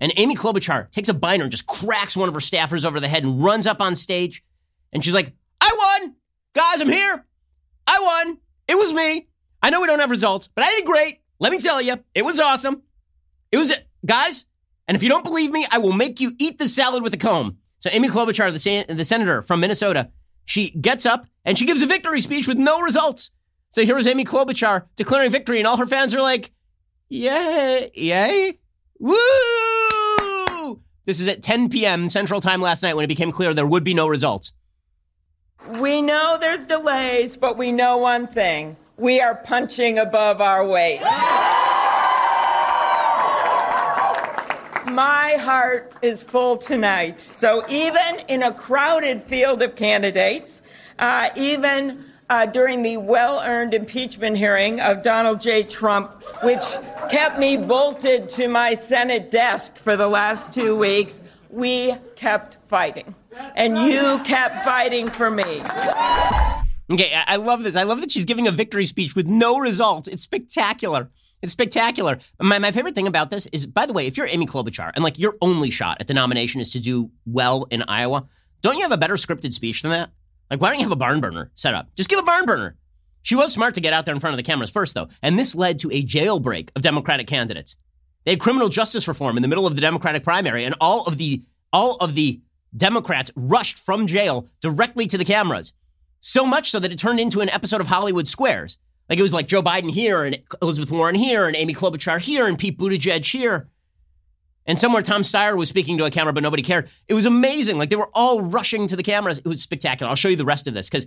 And Amy Klobuchar takes a binder and just cracks one of her staffers over the head and runs up on stage. And she's like, I won. Guys, I'm here. I won. It was me. I know we don't have results, but I did great. Let me tell you, it was awesome. It was, guys, and if you don't believe me, I will make you eat the salad with a comb. So Amy Klobuchar, the, the senator from Minnesota, she gets up and she gives a victory speech with no results. So here is Amy Klobuchar declaring victory, and all her fans are like, yay, yay, woo! This is at 10 p.m. Central Time last night when it became clear there would be no results. We know there's delays, but we know one thing we are punching above our weight. My heart is full tonight. So, even in a crowded field of candidates, uh, even uh, during the well earned impeachment hearing of Donald J. Trump, which kept me bolted to my Senate desk for the last two weeks, we kept fighting and you kept fighting for me. Okay, I love this. I love that she's giving a victory speech with no results. It's spectacular. It's spectacular. My, my favorite thing about this is, by the way, if you're Amy Klobuchar and like your only shot at the nomination is to do well in Iowa, don't you have a better scripted speech than that? Like, why don't you have a barn burner set up? Just give a barn burner. She was smart to get out there in front of the cameras first, though, and this led to a jailbreak of Democratic candidates. They had criminal justice reform in the middle of the Democratic primary, and all of the all of the Democrats rushed from jail directly to the cameras. So much so that it turned into an episode of Hollywood Squares. Like it was like Joe Biden here and Elizabeth Warren here and Amy Klobuchar here and Pete Buttigieg here. And somewhere Tom Steyer was speaking to a camera, but nobody cared. It was amazing. Like they were all rushing to the cameras. It was spectacular. I'll show you the rest of this because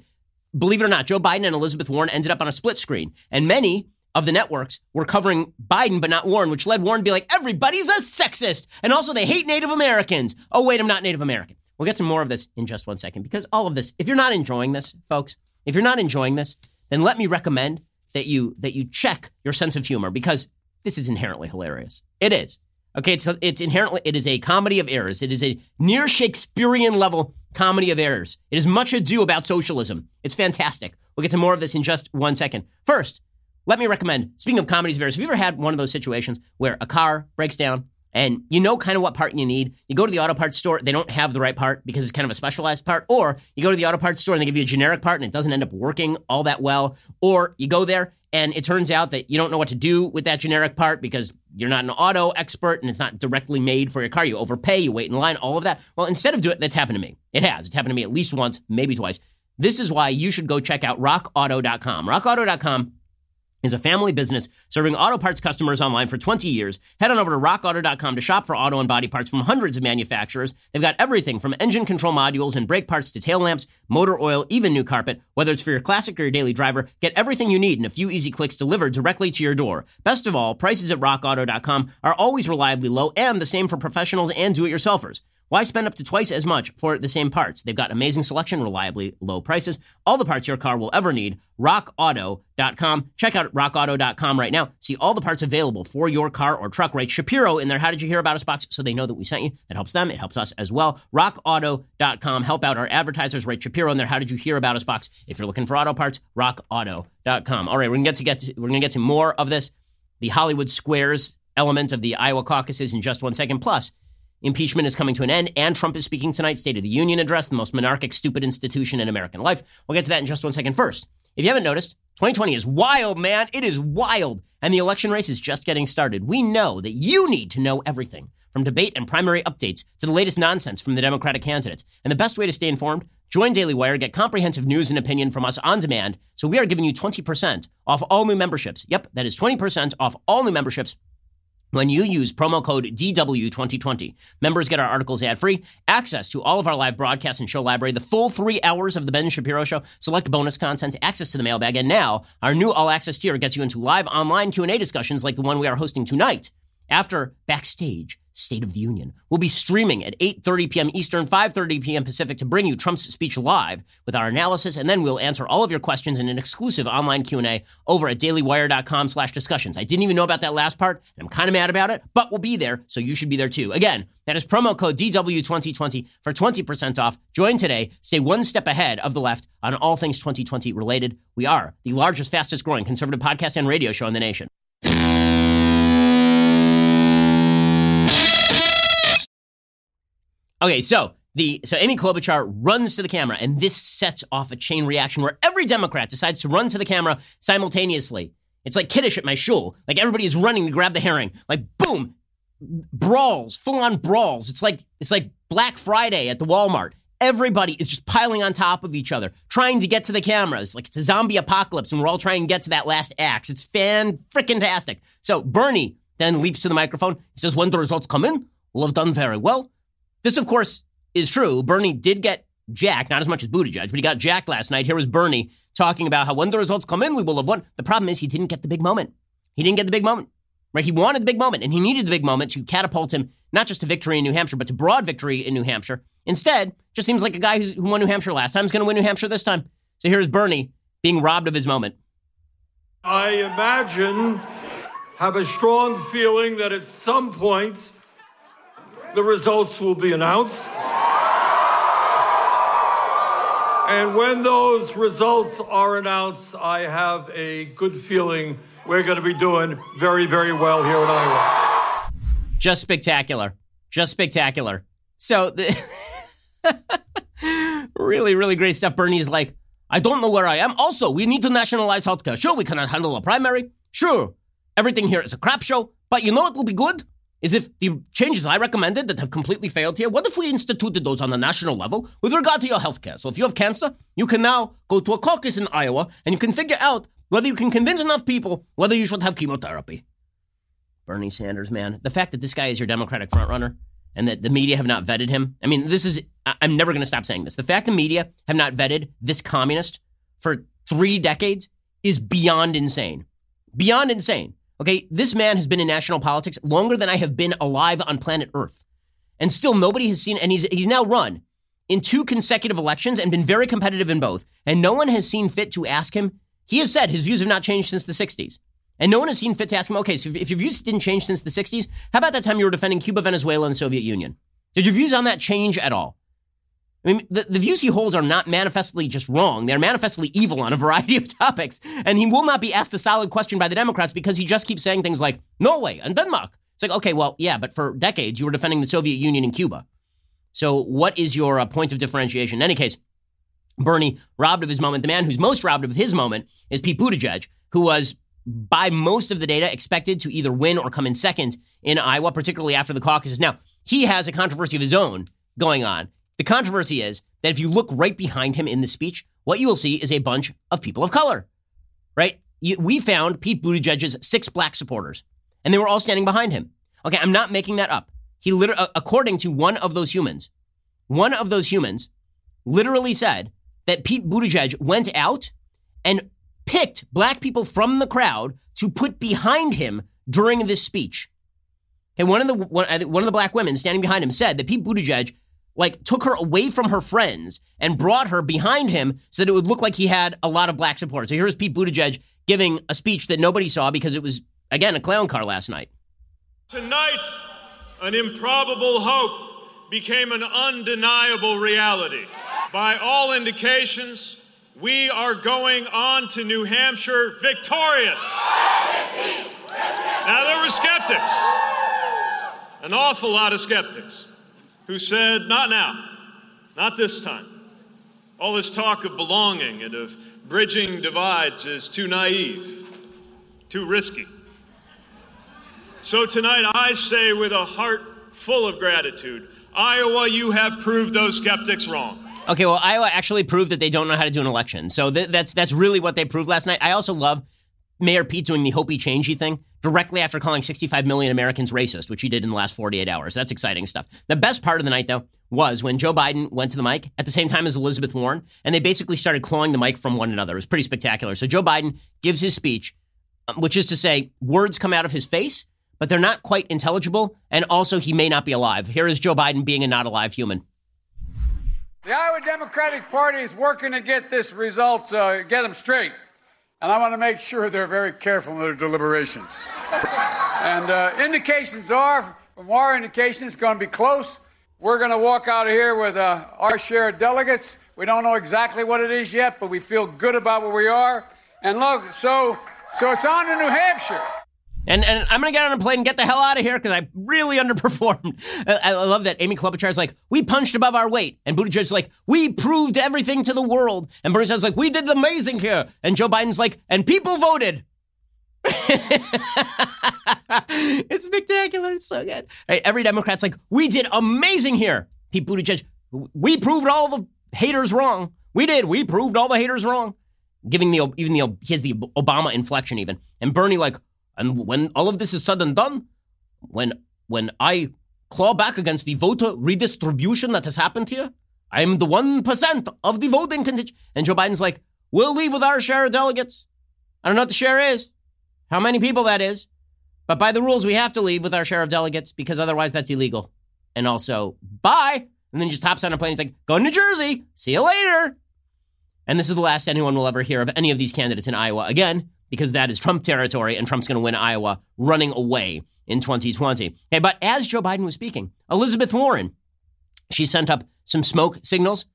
believe it or not, Joe Biden and Elizabeth Warren ended up on a split screen. And many of the networks were covering Biden, but not Warren, which led Warren to be like, everybody's a sexist. And also, they hate Native Americans. Oh, wait, I'm not Native American. We'll get some more of this in just one second because all of this, if you're not enjoying this, folks, if you're not enjoying this, then let me recommend that you that you check your sense of humor because this is inherently hilarious. It is. Okay, it's it's inherently it is a comedy of errors. It is a near Shakespearean level comedy of errors. It is much ado about socialism. It's fantastic. We'll get to more of this in just one second. First, let me recommend, speaking of comedies of errors, have you ever had one of those situations where a car breaks down and you know kind of what part you need. You go to the auto parts store, they don't have the right part because it's kind of a specialized part, or you go to the auto parts store and they give you a generic part and it doesn't end up working all that well, or you go there and it turns out that you don't know what to do with that generic part because you're not an auto expert and it's not directly made for your car. You overpay, you wait in line, all of that. Well, instead of doing it, that's happened to me. It has. It's happened to me at least once, maybe twice. This is why you should go check out rockauto.com. Rockauto.com is a family business serving auto parts customers online for 20 years. Head on over to rockauto.com to shop for auto and body parts from hundreds of manufacturers. They've got everything from engine control modules and brake parts to tail lamps, motor oil, even new carpet. Whether it's for your classic or your daily driver, get everything you need in a few easy clicks delivered directly to your door. Best of all, prices at rockauto.com are always reliably low and the same for professionals and do-it-yourselfers. Why spend up to twice as much for the same parts? They've got amazing selection, reliably low prices, all the parts your car will ever need. RockAuto.com. Check out RockAuto.com right now. See all the parts available for your car or truck. Write Shapiro in there. How did you hear about us box? So they know that we sent you. That helps them. It helps us as well. RockAuto.com. Help out our advertisers. Write Shapiro in there. How did you hear about us box? If you're looking for auto parts, RockAuto.com. All right, we're gonna get to get to, we're gonna get to more of this. The Hollywood Squares element of the Iowa caucuses in just one second. Plus. Impeachment is coming to an end, and Trump is speaking tonight. State of the Union address, the most monarchic, stupid institution in American life. We'll get to that in just one second. First, if you haven't noticed, 2020 is wild, man. It is wild. And the election race is just getting started. We know that you need to know everything from debate and primary updates to the latest nonsense from the Democratic candidates. And the best way to stay informed, join Daily Wire, get comprehensive news and opinion from us on demand. So we are giving you 20% off all new memberships. Yep, that is 20% off all new memberships when you use promo code DW2020. Members get our articles ad free, access to all of our live broadcasts and show library, the full three hours of the Ben Shapiro Show, select bonus content, access to the mailbag, and now our new all access tier gets you into live online Q&A discussions like the one we are hosting tonight. After backstage, State of the Union. We'll be streaming at 8:30 p.m. Eastern, 5:30 p.m. Pacific to bring you Trump's speech live with our analysis, and then we'll answer all of your questions in an exclusive online Q&A over at dailywire.com/discussions. I didn't even know about that last part, and I'm kind of mad about it, but we'll be there, so you should be there too. Again, that is promo code DW2020 for 20% off. Join today. Stay one step ahead of the left on all things 2020 related. We are the largest, fastest growing conservative podcast and radio show in the nation. Okay, so the so Amy Klobuchar runs to the camera, and this sets off a chain reaction where every Democrat decides to run to the camera simultaneously. It's like kiddish at my shul. Like everybody is running to grab the herring. Like boom, brawls, full on brawls. It's like it's like Black Friday at the Walmart. Everybody is just piling on top of each other, trying to get to the cameras. Like it's a zombie apocalypse, and we're all trying to get to that last axe. It's fan freaking tastic. So Bernie then leaps to the microphone. He says, "When the results come in, we'll have done very well." This, of course, is true. Bernie did get Jack, not as much as Buttigieg, but he got Jack last night. Here was Bernie talking about how when the results come in, we will have won. The problem is he didn't get the big moment. He didn't get the big moment, right? He wanted the big moment, and he needed the big moment to catapult him not just to victory in New Hampshire, but to broad victory in New Hampshire. Instead, just seems like a guy who won New Hampshire last time is going to win New Hampshire this time. So here's Bernie being robbed of his moment. I imagine, have a strong feeling that at some point the results will be announced. And when those results are announced, I have a good feeling we're going to be doing very, very well here in Iowa. Just spectacular. Just spectacular. So, the [laughs] really, really great stuff. Bernie's like, I don't know where I am. Also, we need to nationalize healthcare. Sure, we cannot handle a primary. Sure, everything here is a crap show. But you know what will be good? Is if the changes I recommended that have completely failed here, what if we instituted those on the national level with regard to your health care? So if you have cancer, you can now go to a caucus in Iowa and you can figure out whether you can convince enough people whether you should have chemotherapy. Bernie Sanders, man. The fact that this guy is your Democratic frontrunner and that the media have not vetted him. I mean, this is, I'm never going to stop saying this. The fact the media have not vetted this communist for three decades is beyond insane. Beyond insane. Okay, this man has been in national politics longer than I have been alive on planet Earth. And still nobody has seen, and he's, he's now run in two consecutive elections and been very competitive in both. And no one has seen fit to ask him. He has said his views have not changed since the 60s. And no one has seen fit to ask him, okay, so if your views didn't change since the 60s, how about that time you were defending Cuba, Venezuela, and the Soviet Union? Did your views on that change at all? I mean, the, the views he holds are not manifestly just wrong. They're manifestly evil on a variety of [laughs] topics. And he will not be asked a solid question by the Democrats because he just keeps saying things like Norway and Denmark It's like, okay, well, yeah, but for decades you were defending the Soviet Union and Cuba. So what is your uh, point of differentiation? In any case, Bernie robbed of his moment. The man who's most robbed of his moment is Pete Buttigieg, who was by most of the data expected to either win or come in second in Iowa, particularly after the caucuses. Now, he has a controversy of his own going on. The controversy is that if you look right behind him in the speech, what you will see is a bunch of people of color, right? we found Pete Buttigieg's six black supporters, and they were all standing behind him. Okay, I'm not making that up. He literally, uh, according to one of those humans, one of those humans literally said that Pete Buttigieg went out and picked black people from the crowd to put behind him during this speech. And one of the one, uh, one of the black women standing behind him said that Pete Buttigieg like took her away from her friends and brought her behind him so that it would look like he had a lot of black supporters. So here's Pete Buttigieg giving a speech that nobody saw because it was again a clown car last night. Tonight, an improbable hope became an undeniable reality. By all indications, we are going on to New Hampshire victorious. Now, there were skeptics, an awful lot of skeptics who said, Not now, not this time. All this talk of belonging and of bridging divides is too naive, too risky. So tonight I say with a heart full of gratitude Iowa, you have proved those skeptics wrong. Okay, well, Iowa actually proved that they don't know how to do an election. So th- that's that's really what they proved last night. I also love Mayor Pete doing the Hopi changey thing directly after calling 65 million Americans racist, which he did in the last 48 hours. That's exciting stuff. The best part of the night, though, was when Joe Biden went to the mic at the same time as Elizabeth Warren, and they basically started clawing the mic from one another. It was pretty spectacular. So Joe Biden gives his speech, um, which is to say, words come out of his face, but they're not quite intelligible, and also he may not be alive. Here is Joe Biden being a not alive human. The Iowa Democratic Party is working to get this result, uh, get them straight and I want to make sure they're very careful in their deliberations. and uh, indications are, from our indications, it's going to be close. We're going to walk out of here with uh, our share of delegates. We don't know exactly what it is yet, but we feel good about where we are. And look, so so it's on to New Hampshire. And, and I'm to get on a plane and get the hell out of here because I really underperformed. [laughs] I, I, love that Amy Klobuchar's like, we punched above our weight. And Buttigieg's like, we proved everything to the world. And Bernie Sanders like, we did amazing here. And Joe Biden's like, and people voted. [laughs] it's spectacular. It's so good. Right, every Democrat's like, we did amazing here. Pete Buttigieg, we proved all the haters wrong. We did. We proved all the haters wrong. Giving the, even the, he has the Obama inflection even. And Bernie like, and when all of this is said and done, when when I claw back against the voter redistribution that has happened here, I am the one percent of the voting contingent. And Joe Biden's like, we'll leave with our share of delegates. I don't know what the share is, how many people that is, but by the rules, we have to leave with our share of delegates because otherwise that's illegal. And also, bye. And then he just hops on a plane. He's like, go to New Jersey. See you later. And this is the last anyone will ever hear of any of these candidates in Iowa again because that is Trump territory and Trump's going to win Iowa running away in 2020. Okay, but as Joe Biden was speaking, Elizabeth Warren, she sent up some smoke signals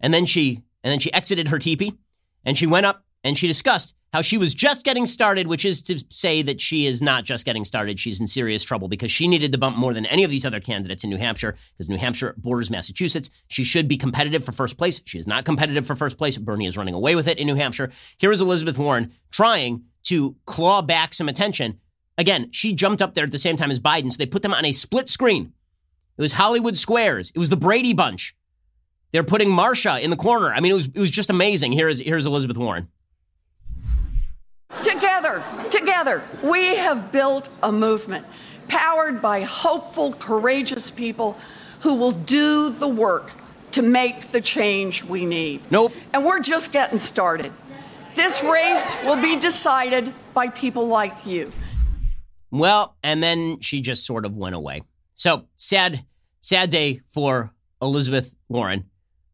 and then she and then she exited her teepee and she went up and she discussed how she was just getting started, which is to say that she is not just getting started. She's in serious trouble because she needed the bump more than any of these other candidates in New Hampshire because New Hampshire borders Massachusetts. She should be competitive for first place. She is not competitive for first place. Bernie is running away with it in New Hampshire. Here is Elizabeth Warren trying to claw back some attention. Again, she jumped up there at the same time as Biden, so they put them on a split screen. It was Hollywood Squares. It was the Brady Bunch. They're putting Marsha in the corner. I mean, it was it was just amazing. Here's here's Elizabeth Warren. Together, together, we have built a movement powered by hopeful, courageous people who will do the work to make the change we need. Nope. And we're just getting started. This race will be decided by people like you. Well, and then she just sort of went away. So sad, sad day for Elizabeth Warren,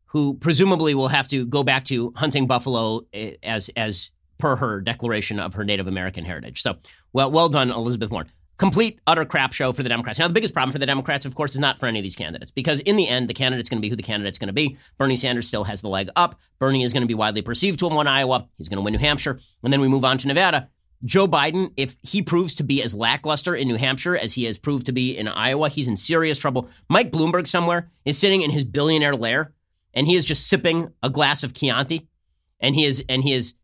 who presumably will have to go back to hunting buffalo eh, as as per her declaration of her Native American heritage. So, well, well done, Elizabeth Warren. Complete, utter crap show for the Democrats. Now, the biggest problem for the Democrats, of course, is not for any of these candidates, because in the end, the candidate's going to be who the candidate's going to be. Bernie Sanders still has the leg up. Bernie is going to be widely perceived to have won Iowa. He's going to win New Hampshire. And then we move on to Nevada. Joe Biden, if he proves to be as lackluster in New Hampshire as he has proved to be in Iowa, he's in serious trouble. Mike Bloomberg somewhere is sitting in his billionaire lair and he is just sipping a glass of Chianti and he is and he is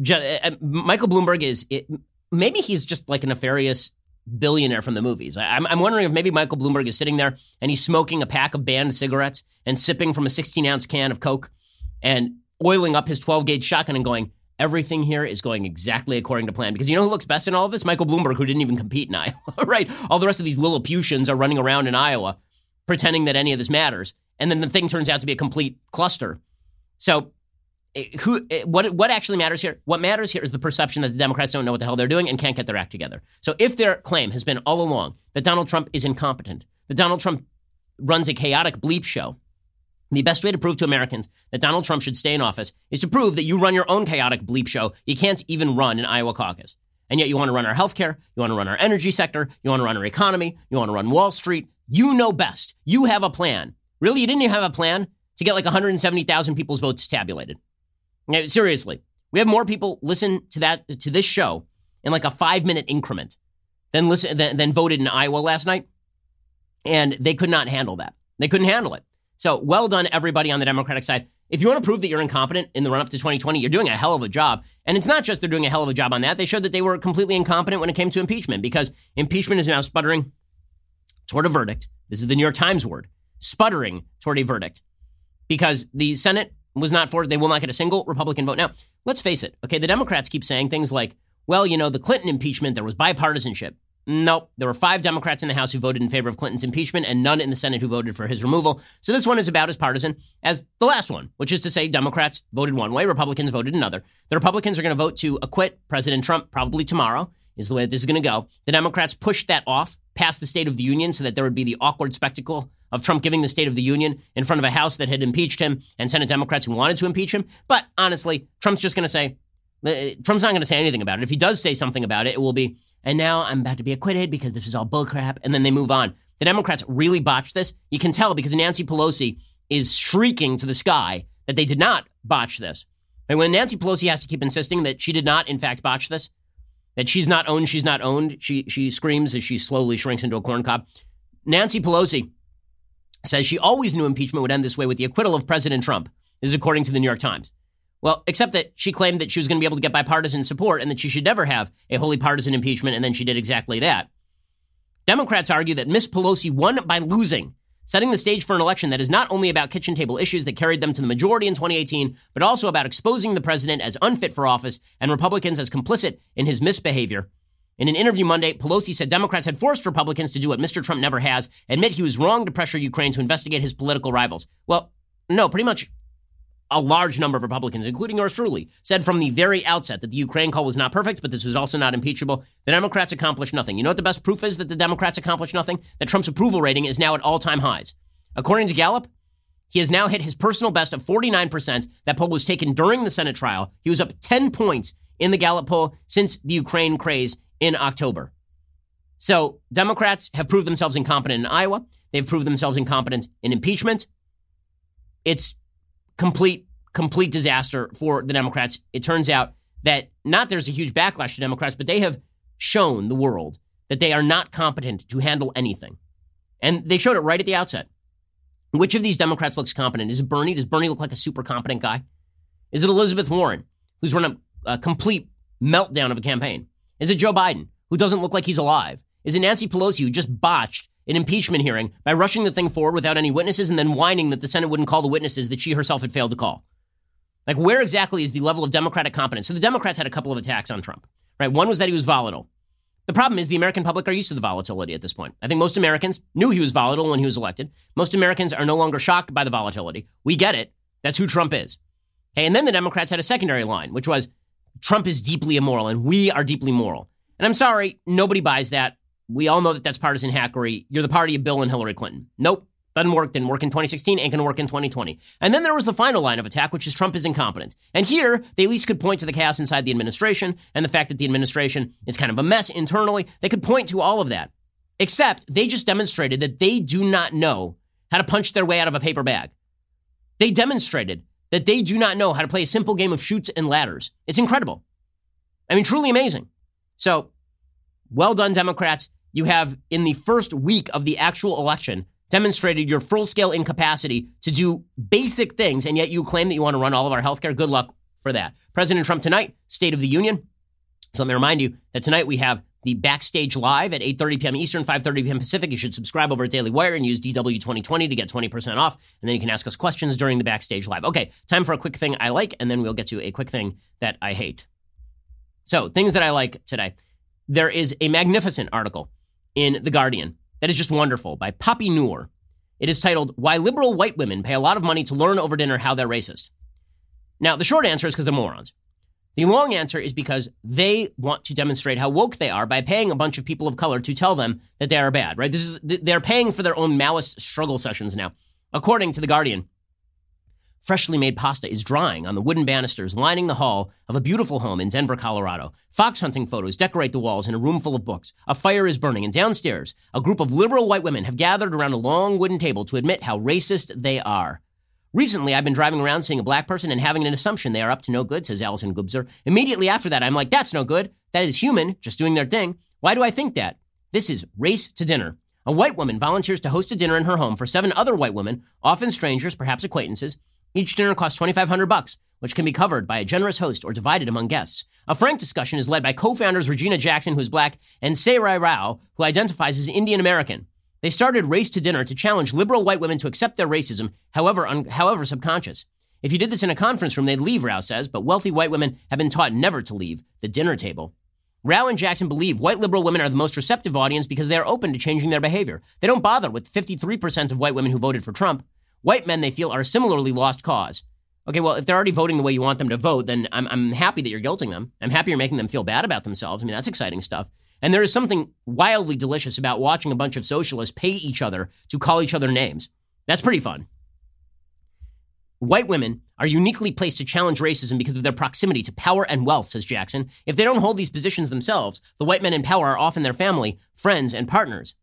Uh, uh, Michael Bloomberg is it, maybe he's just like a nefarious billionaire from the movies. I, I'm, I'm wondering if maybe Michael Bloomberg is sitting there and he's smoking a pack of banned cigarettes and sipping from a 16 ounce can of Coke and oiling up his 12 gauge shotgun and going, everything here is going exactly according to plan. Because you know who looks best in all of this? Michael Bloomberg, who didn't even compete in Iowa, [laughs] right? All the rest of these Lilliputians are running around in Iowa pretending that any of this matters. And then the thing turns out to be a complete cluster. So, eh, who, eh, what, what actually matters here? What matters here is the perception that the Democrats don't know what the hell they're doing and can't get their act together. So, if their claim has been all along that Donald Trump is incompetent, that Donald Trump runs a chaotic bleep show, the best way to prove to Americans that Donald Trump should stay in office is to prove that you run your own chaotic bleep show you can't even run an Iowa caucus. And yet you want to run our healthcare, you want to run our energy sector, you want to run our economy, you want to run Wall Street. You know best. You have a plan. Really, you didn't even have a plan to get like 170,000 people's votes tabulated. Now, seriously, we have more people listen to that to this show in like a five minute increment than listen than, than voted in Iowa last night, and they could not handle that. They couldn't handle it. So well done, everybody on the Democratic side. If you want to prove that you're incompetent in the run up to 2020, you're doing a hell of a job. And it's not just they're doing a hell of a job on that. They showed that they were completely incompetent when it came to impeachment because impeachment is now sputtering toward a verdict. This is the New York Times word sputtering toward a verdict because the Senate was not for They will not get a single Republican vote. Now, let's face it. Okay, the Democrats keep saying things like, well, you know, the Clinton impeachment, there was bipartisanship. Nope. There were five Democrats in the House who voted in favor of Clinton's impeachment and none in the Senate who voted for his removal. So this one is about as partisan as the last one, which is to say Democrats voted one way, Republicans voted another. The Republicans are going to vote to acquit President Trump probably tomorrow, is the way this is going to go. The Democrats pushed that off past the State of the Union so that there would be the awkward spectacle of Trump giving the State of the Union in front of a House that had impeached him and Senate Democrats who wanted to impeach him. But honestly, Trump's just going to say, uh, Trump's not going to say anything about it. If he does say something about it, it will be, and now I'm about to be acquitted because this is all bullcrap. And then they move on. The Democrats really botched this. You can tell because Nancy Pelosi is shrieking to the sky that they did not botch this. And when Nancy Pelosi has to keep insisting that she did not, in fact, botch this, that she's not owned, she's not owned, she, she screams as she slowly shrinks into a corn cob. Nancy Pelosi says she always knew impeachment would end this way with the acquittal of President Trump. This is according to the New York Times. Well, except that she claimed that she was going to be able to get bipartisan support and that she should never have a wholly partisan impeachment, and then she did exactly that. Democrats argue that Miss Pelosi won by losing, setting the stage for an election that is not only about kitchen table issues that carried them to the majority in 2018, but also about exposing the president as unfit for office and Republicans as complicit in his misbehavior. In an interview Monday, Pelosi said Democrats had forced Republicans to do what Mr. Trump never has, admit he was wrong to pressure Ukraine to investigate his political rivals. Well, no, pretty much a large number of Republicans, including yours truly, said from the very outset that the Ukraine call was not perfect, but this was also not impeachable. The Democrats accomplished nothing. You know what the best proof is that the Democrats accomplished nothing? That Trump's approval rating is now at all time highs. According to Gallup, he has now hit his personal best of 49%. That poll was taken during the Senate trial. He was up 10 points in the Gallup poll since the Ukraine craze in October. So Democrats have proved themselves incompetent in Iowa. They've proved themselves incompetent in impeachment. It's complete, complete disaster for the Democrats. It turns out that not there's a huge backlash to Democrats, but they have shown the world that they are not competent to handle anything. And they showed it right at the outset. Which of these Democrats looks competent? Is it Bernie? Does Bernie look like a super competent guy? Is it Elizabeth Warren, who's run a, a complete meltdown of a campaign? Is it Joe Biden, who doesn't look like he's alive? Is it Nancy Pelosi, who just botched an impeachment hearing by rushing the thing forward without any witnesses and then whining that the Senate wouldn't call the witnesses that she herself had failed to call. Like, where exactly is the level of Democratic competence? So the Democrats had a couple of attacks on Trump, right? One was that he was volatile. The problem is the American public are used to the volatility at this point. I think most Americans knew he was volatile when he was elected. Most Americans are no longer shocked by the volatility. We get it. That's who Trump is. Okay, and then the Democrats had a secondary line, which was Trump is deeply immoral and we are deeply moral. And I'm sorry, nobody buys that. We all know that that's partisan hackery. You're the party of Bill and Hillary Clinton. Nope. Doesn't work. Didn't work in 2016. Ain't to work in 2020. And then there was the final line of attack, which is Trump is incompetent. And here, they at least could point to the chaos inside the administration and the fact that the administration is kind of a mess internally. They could point to all of that. Except they just demonstrated that they do not know how to punch their way out of a paper bag. They demonstrated that they do not know how to play a simple game of chutes and ladders. It's incredible. I mean, truly amazing. So, well done, Democrats. You have, in the first week of the actual election, demonstrated your full scale incapacity to do basic things, and yet you claim that you want to run all of our healthcare. Good luck for that. President Trump tonight, State of the Union. So let me remind you that tonight we have the Backstage Live at 8.30 p.m. Eastern, 5.30 p.m. Pacific. You should subscribe over at Daily Wire and use DW2020 to get 20% off. And then you can ask us questions during the Backstage Live. Okay, time for a quick thing I like, and then we'll get to a quick thing that I hate. So, things that I like today. There is a magnificent article in The Guardian that is just wonderful by Poppy Noor. It is titled, Why Liberal White Women Pay a Lot of Money to Learn Over Dinner How They're Racist. Now, the short answer is because they're morons. The long answer is because they want to demonstrate how woke they are by paying a bunch of people of color to tell them that they are bad, right? This is they're paying for their own Maoist struggle sessions now. According to the Guardian, freshly made pasta is drying on the wooden banisters lining the hall of a beautiful home in Denver, Colorado. Fox hunting photos decorate the walls in a room full of books. A fire is burning, and downstairs, a group of liberal white women have gathered around a long wooden table to admit how racist they are. Recently, I've been driving around seeing a black person and having an assumption they are up to no good, says Allison Gubzer. Immediately after that, I'm like, that's no good. That is human, just doing their thing. Why do I think that? This is race to dinner. A white woman volunteers to host a dinner in her home for seven other white women, often strangers, perhaps acquaintances. Each dinner costs 2500 bucks, which can be covered by a generous host or divided among guests. A frank discussion is led by co-founders Regina Jackson, who is black, and Saira Rao, who identifies as Indian American. They started Race to Dinner to challenge liberal white women to accept their racism, however, un- however subconscious. If you did this in a conference room, they'd leave, Rao says, but wealthy white women have been taught never to leave the dinner table. Rao and Jackson believe white liberal women are the most receptive audience because they are open to changing their behavior. They don't bother with 53% of white women who voted for Trump. White men they feel are a similarly lost cause. Okay, well, if they're already voting the way you want them to vote, then I'm, I'm happy that you're guilting them. I'm happy you're making them feel bad about themselves. I mean, that's exciting stuff. And there is something wildly delicious about watching a bunch of socialists pay each other to call each other names. That's pretty fun. White women are uniquely placed to challenge racism because of their proximity to power and wealth, says Jackson. If they don't hold these positions themselves, the white men in power are often their family, friends, and partners.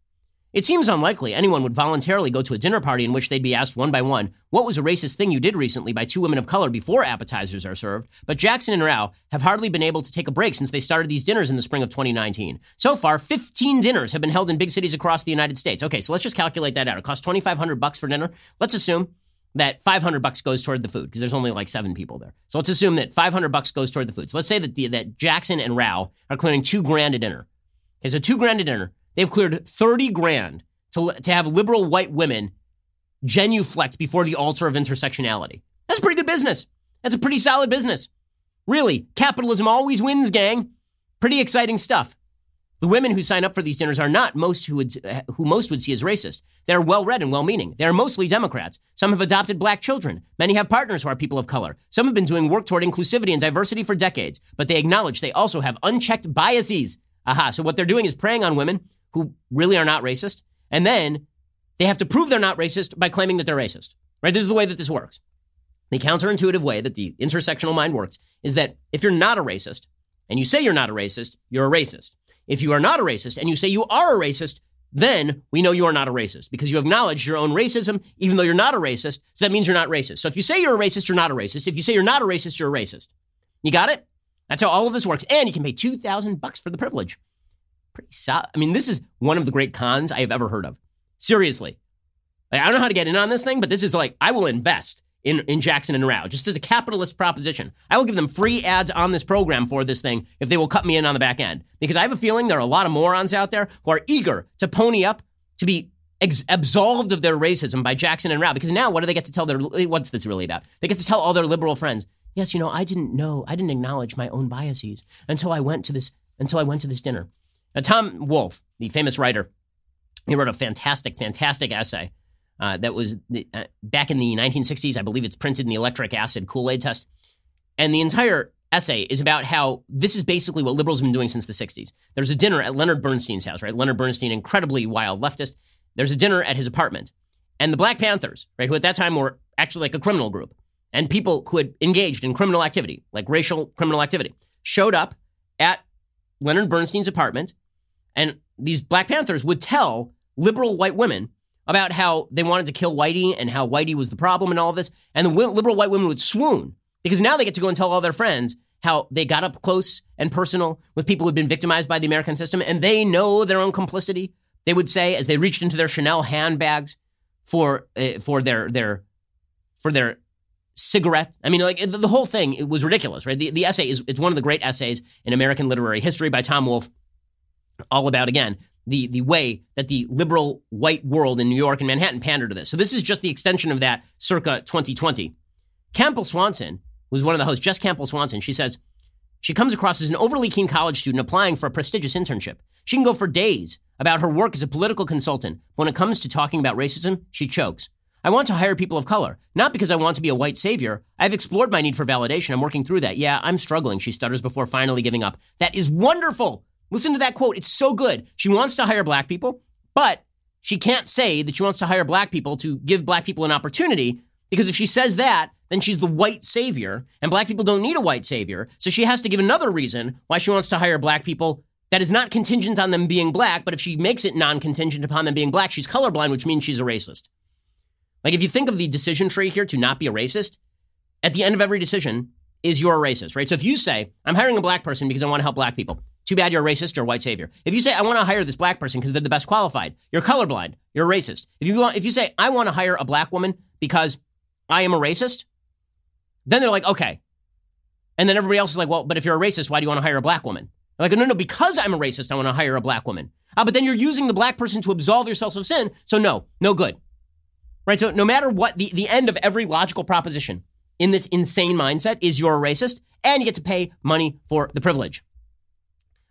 It seems unlikely anyone would voluntarily go to a dinner party in which they'd be asked one by one, what was a racist thing you did recently by two women of color before appetizers are served? But Jackson and Rao have hardly been able to take a break since they started these dinners in the spring of 2019. So far, 15 dinners have been held in big cities across the United States. Okay, so let's just calculate that out. It costs 2500 bucks for dinner. Let's assume that 500 bucks goes toward the food because there's only like seven people there. So let's assume that 500 bucks goes toward the food. So let's say that the, that Jackson and Rao are clearing 2 grand a dinner. Okay, so 2 grand a dinner. They've cleared 30 grand to, to have liberal white women genuflect before the altar of intersectionality. That's pretty good business. That's a pretty solid business. Really, capitalism always wins, gang. Pretty exciting stuff. The women who sign up for these dinners are not most who would who most would see as racist. They're well-read and well-meaning. They are mostly Democrats. Some have adopted black children. Many have partners who are people of color. Some have been doing work toward inclusivity and diversity for decades, but they acknowledge they also have unchecked biases. Aha, so what they're doing is preying on women who really are not racist and then they have to prove they're not racist by claiming that they're racist. Right? This is the way that this works. The counterintuitive way that the intersectional mind works is that if you're not a racist and you say you're not a racist, you're a racist. If you are not a racist and you say you are a racist, then we know you are not a racist because you acknowledge your own racism, even though you're not a racist. So that means you're not racist. So if you say you're a racist, you're not a racist. If you say you're not a racist, you're a racist. You got it? That's how all of this works. And you can pay 2000 bucks for the privilege pretty solid. I mean, this is one of the great cons I have ever heard of. Seriously. Like, I don't know how to get in on this thing, but this is like, I will invest in, in Jackson and Rao just as a capitalist proposition. I will give them free ads on this program for this thing if they will cut me in on the back end. Because I have a feeling there are a lot of morons out there who are eager to pony up to be ex- absolved of their racism by Jackson and Rao. Because now what do they get to tell their, what's this really about? They get to tell all their liberal friends, yes, you know, I didn't know, I didn't acknowledge my own biases until I went to this, until I went to this dinner. Now, Tom Wolfe, the famous writer, he wrote a fantastic, fantastic essay uh, that was the, uh, back in the 1960s. I believe it's printed in the electric acid Kool Aid test. And the entire essay is about how this is basically what liberals have been doing since the 60s. There's a dinner at Leonard Bernstein's house, right? Leonard Bernstein, incredibly wild leftist. There's a dinner at his apartment. And the Black Panthers, right, who at that time were actually like a criminal group, and people who had engaged in criminal activity, like racial criminal activity, showed up at Leonard Bernstein's apartment and these Black Panthers would tell liberal white women about how they wanted to kill Whitey and how Whitey was the problem and all this. And the liberal white women would swoon because now they get to go and tell all their friends how they got up close and personal with people who'd been victimized by the American system, and they know their own complicity. They would say as they reached into their Chanel handbags for uh, for their their for their cigarette. I mean, like the, the whole thing it was ridiculous, right? The, the essay is it's one of the great essays in American literary history by Tom Wolfe, all about again the the way that the liberal white world in New York and Manhattan pandered to this. So this is just the extension of that, circa 2020. Campbell Swanson was one of the hosts, Jess Campbell Swanson. She says she comes across as an overly keen college student applying for a prestigious internship. She can go for days about her work as a political consultant. When it comes to talking about racism, she chokes. I want to hire people of color, not because I want to be a white savior. I've explored my need for validation. I'm working through that. Yeah, I'm struggling, she stutters before finally giving up. That is wonderful. Listen to that quote. It's so good. She wants to hire black people, but she can't say that she wants to hire black people to give black people an opportunity because if she says that, then she's the white savior, and black people don't need a white savior. So she has to give another reason why she wants to hire black people that is not contingent on them being black, but if she makes it non contingent upon them being black, she's colorblind, which means she's a racist. Like if you think of the decision tree here to not be a racist, at the end of every decision is you're a racist, right? So if you say, I'm hiring a black person because I want to help black people, too bad you're a racist, you're a white savior. If you say, I want to hire this black person because they're the best qualified, you're colorblind, you're a racist. If you want, if you say, I want to hire a black woman because I am a racist, then they're like, okay. And then everybody else is like, well, but if you're a racist, why do you want to hire a black woman? They're like, no, no, because I'm a racist, I want to hire a black woman. Ah, but then you're using the black person to absolve yourself of sin. So no, no good. Right? So no matter what, the, the end of every logical proposition in this insane mindset is you're a racist and you get to pay money for the privilege.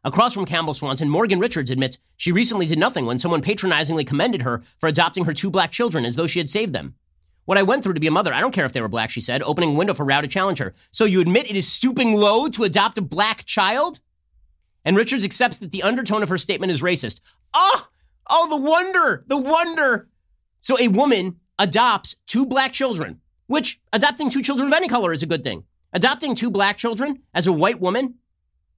Across from Campbell Swanson, Morgan Richards admits she recently did nothing when someone patronizingly commended her for adopting her two black children as though she had saved them. What I went through to be a mother, I don't care if they were black, she said, opening a window for Rao to challenge her. So you admit it is stooping low to adopt a black child? And Richards accepts that the undertone of her statement is racist. Oh, oh, the wonder, the wonder. So a woman adopts two black children, which adopting two children of any color is a good thing. Adopting two black children as a white woman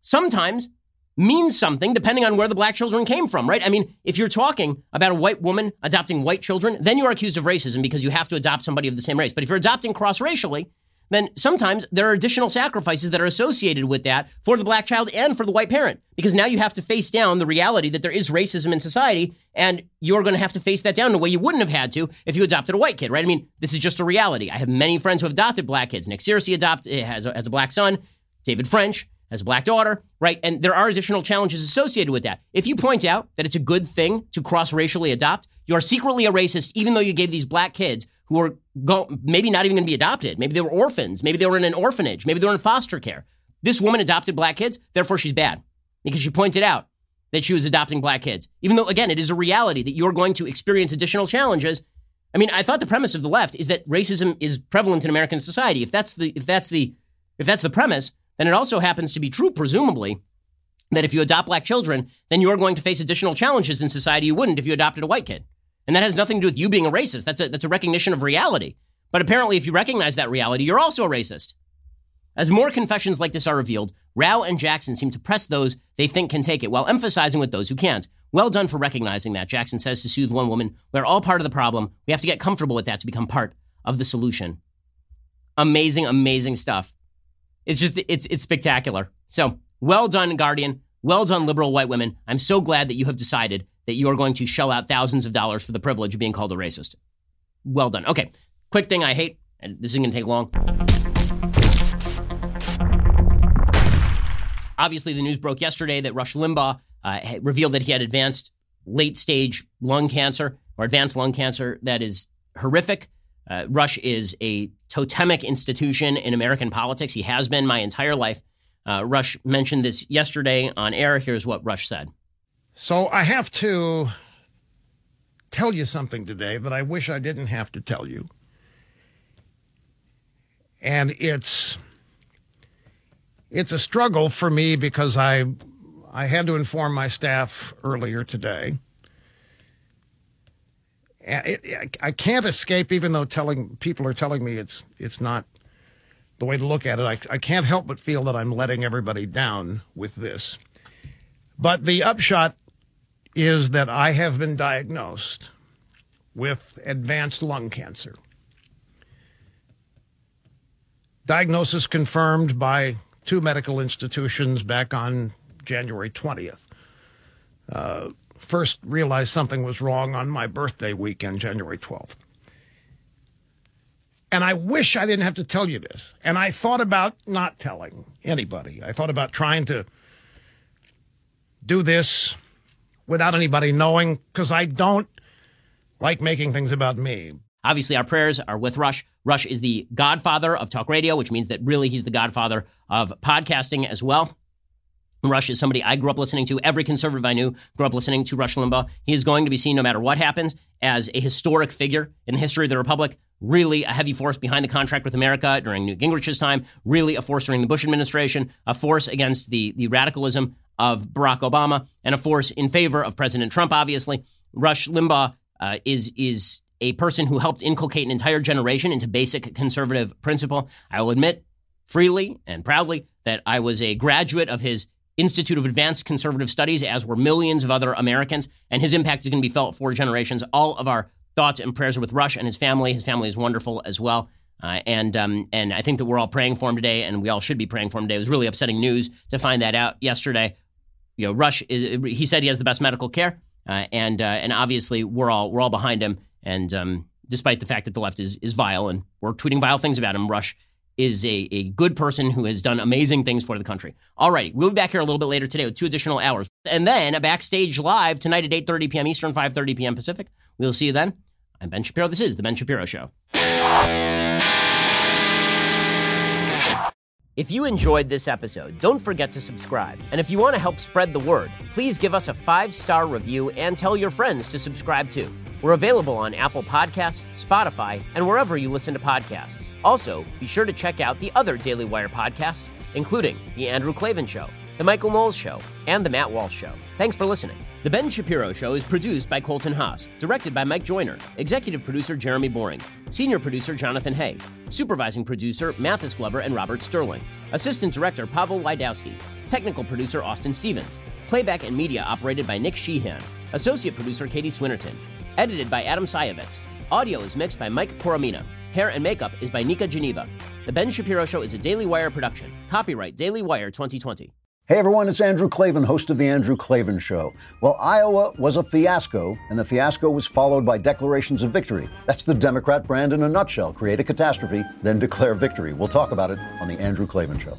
sometimes means something depending on where the black children came from, right? I mean, if you're talking about a white woman adopting white children, then you are accused of racism because you have to adopt somebody of the same race. But if you're adopting cross racially, then sometimes there are additional sacrifices that are associated with that for the black child and for the white parent. Because now you have to face down the reality that there is racism in society, and you're going to have to face that down in a way you wouldn't have had to if you adopted a white kid, right? I mean, this is just a reality. I have many friends who have adopted black kids. Nick Searcy adopted eh, has a, has a black son. David French has a black daughter, right? And there are additional challenges associated with that. If you point out that it's a good thing to cross racially adopt, you are secretly a racist, even though you gave these black kids who are go, maybe not even going to be adopted. Maybe they were orphans. Maybe they were in an orphanage. Maybe they were in foster care. This woman adopted black kids, therefore she's bad because she pointed out that she was adopting black kids. Even though, again, it is a reality that you're going to experience additional challenges. I mean, I thought the premise of the left is that racism is prevalent in American society. If that's the if that's the if that's the premise, then it also happens to be true, presumably, that if you adopt black children, then you're going to face additional challenges in society you wouldn't if you adopted a white kid. And that has nothing to do with you being a racist. That's a, that's a recognition of reality. But apparently, if you recognize that reality, you're also a racist. As more confessions like this are revealed, Rao and Jackson seem to press those they think can take it while emphasizing with those who can't. Well done for recognizing that, Jackson says to soothe one woman. We're all part of the problem. We have to get comfortable with that to become part of the solution. Amazing, amazing stuff. It's just, it's, it's spectacular. So, well done, Guardian. Well done, liberal white women. I'm so glad that you have decided that you are going to shell out thousands of dollars for the privilege of being called a racist. Well done. Okay, quick thing I hate, and this isn't going to take long. Obviously, the news broke yesterday that Rush Limbaugh uh, revealed that he had advanced late stage lung cancer or advanced lung cancer that is horrific. Uh, Rush is a totemic institution in American politics. He has been my entire life. Uh, Rush mentioned this yesterday on air. Here's what Rush said. So I have to tell you something today that I wish I didn't have to tell you. And it's it's a struggle for me because I I had to inform my staff earlier today. It, I can't escape, even though telling people are telling me it's it's not the way to look at it. I, I can't help but feel that I'm letting everybody down with this. But the upshot is that I have been diagnosed with advanced lung cancer. Diagnosis confirmed by two medical institutions back on January 20th. Uh, first realized something was wrong on my birthday weekend, January 12th. And I wish I didn't have to tell you this. And I thought about not telling anybody. I thought about trying to do this without anybody knowing because I don't like making things about me. Obviously, our prayers are with Rush. Rush is the godfather of talk radio, which means that really he's the godfather of podcasting as well. Rush is somebody I grew up listening to. Every conservative I knew grew up listening to Rush Limbaugh. He is going to be seen, no matter what happens, as a historic figure in the history of the Republic. Really a heavy force behind the contract with America during Newt Gingrich's time. Really a force during the Bush administration. A force against the, the radicalism of Barack Obama, and a force in favor of President Trump, obviously. Rush Limbaugh uh, is, is a person who helped inculcate an entire generation into basic conservative principle. I will admit freely and proudly that I was a graduate of his Institute of Advanced Conservative Studies, as were millions of other Americans, and his impact is going to be felt for generations. All of our thoughts and prayers are with Rush and his family. His family is wonderful as well. Uh, and um, and I think that we're all praying for him today, and we all should be praying for him today. It was really upsetting news to find that out yesterday you know, Rush is, he said he has the best medical care, uh, and uh, and obviously we're all we're all behind him. And um, despite the fact that the left is is vile and we're tweeting vile things about him, Rush is a, a good person who has done amazing things for the country. All right, we'll be back here a little bit later today with two additional hours, and then a backstage live tonight at 8:30 p.m. Eastern, 5:30 p.m. Pacific. We'll see you then. I'm Ben Shapiro. This is the Ben Shapiro Show. If you enjoyed this episode, don't forget to subscribe. And if you want to help spread the word, please give us a five star review and tell your friends to subscribe too. We're available on Apple Podcasts, Spotify, and wherever you listen to podcasts. Also, be sure to check out the other Daily Wire podcasts, including The Andrew Klavan Show, The Michael Knowles Show, and The Matt Walsh Show. Thanks for listening. The Ben Shapiro Show is produced by Colton Haas, directed by Mike Joyner, executive producer Jeremy Boring, senior producer Jonathan Hay, supervising producer Mathis Glover and Robert Sterling, assistant director Pavel Wydowski, technical producer Austin Stevens, playback and media operated by Nick Sheehan, associate producer Katie Swinnerton, edited by Adam Sayevitz. Audio is mixed by Mike Coromina. Hair and makeup is by Nika Geneva. The Ben Shapiro Show is a Daily Wire production. Copyright Daily Wire 2020. Hey everyone, it's Andrew Klavan, host of The Andrew Klavan Show. Well, Iowa was a fiasco, and the fiasco was followed by declarations of victory. That's the Democrat brand in a nutshell create a catastrophe, then declare victory. We'll talk about it on The Andrew Klavan Show.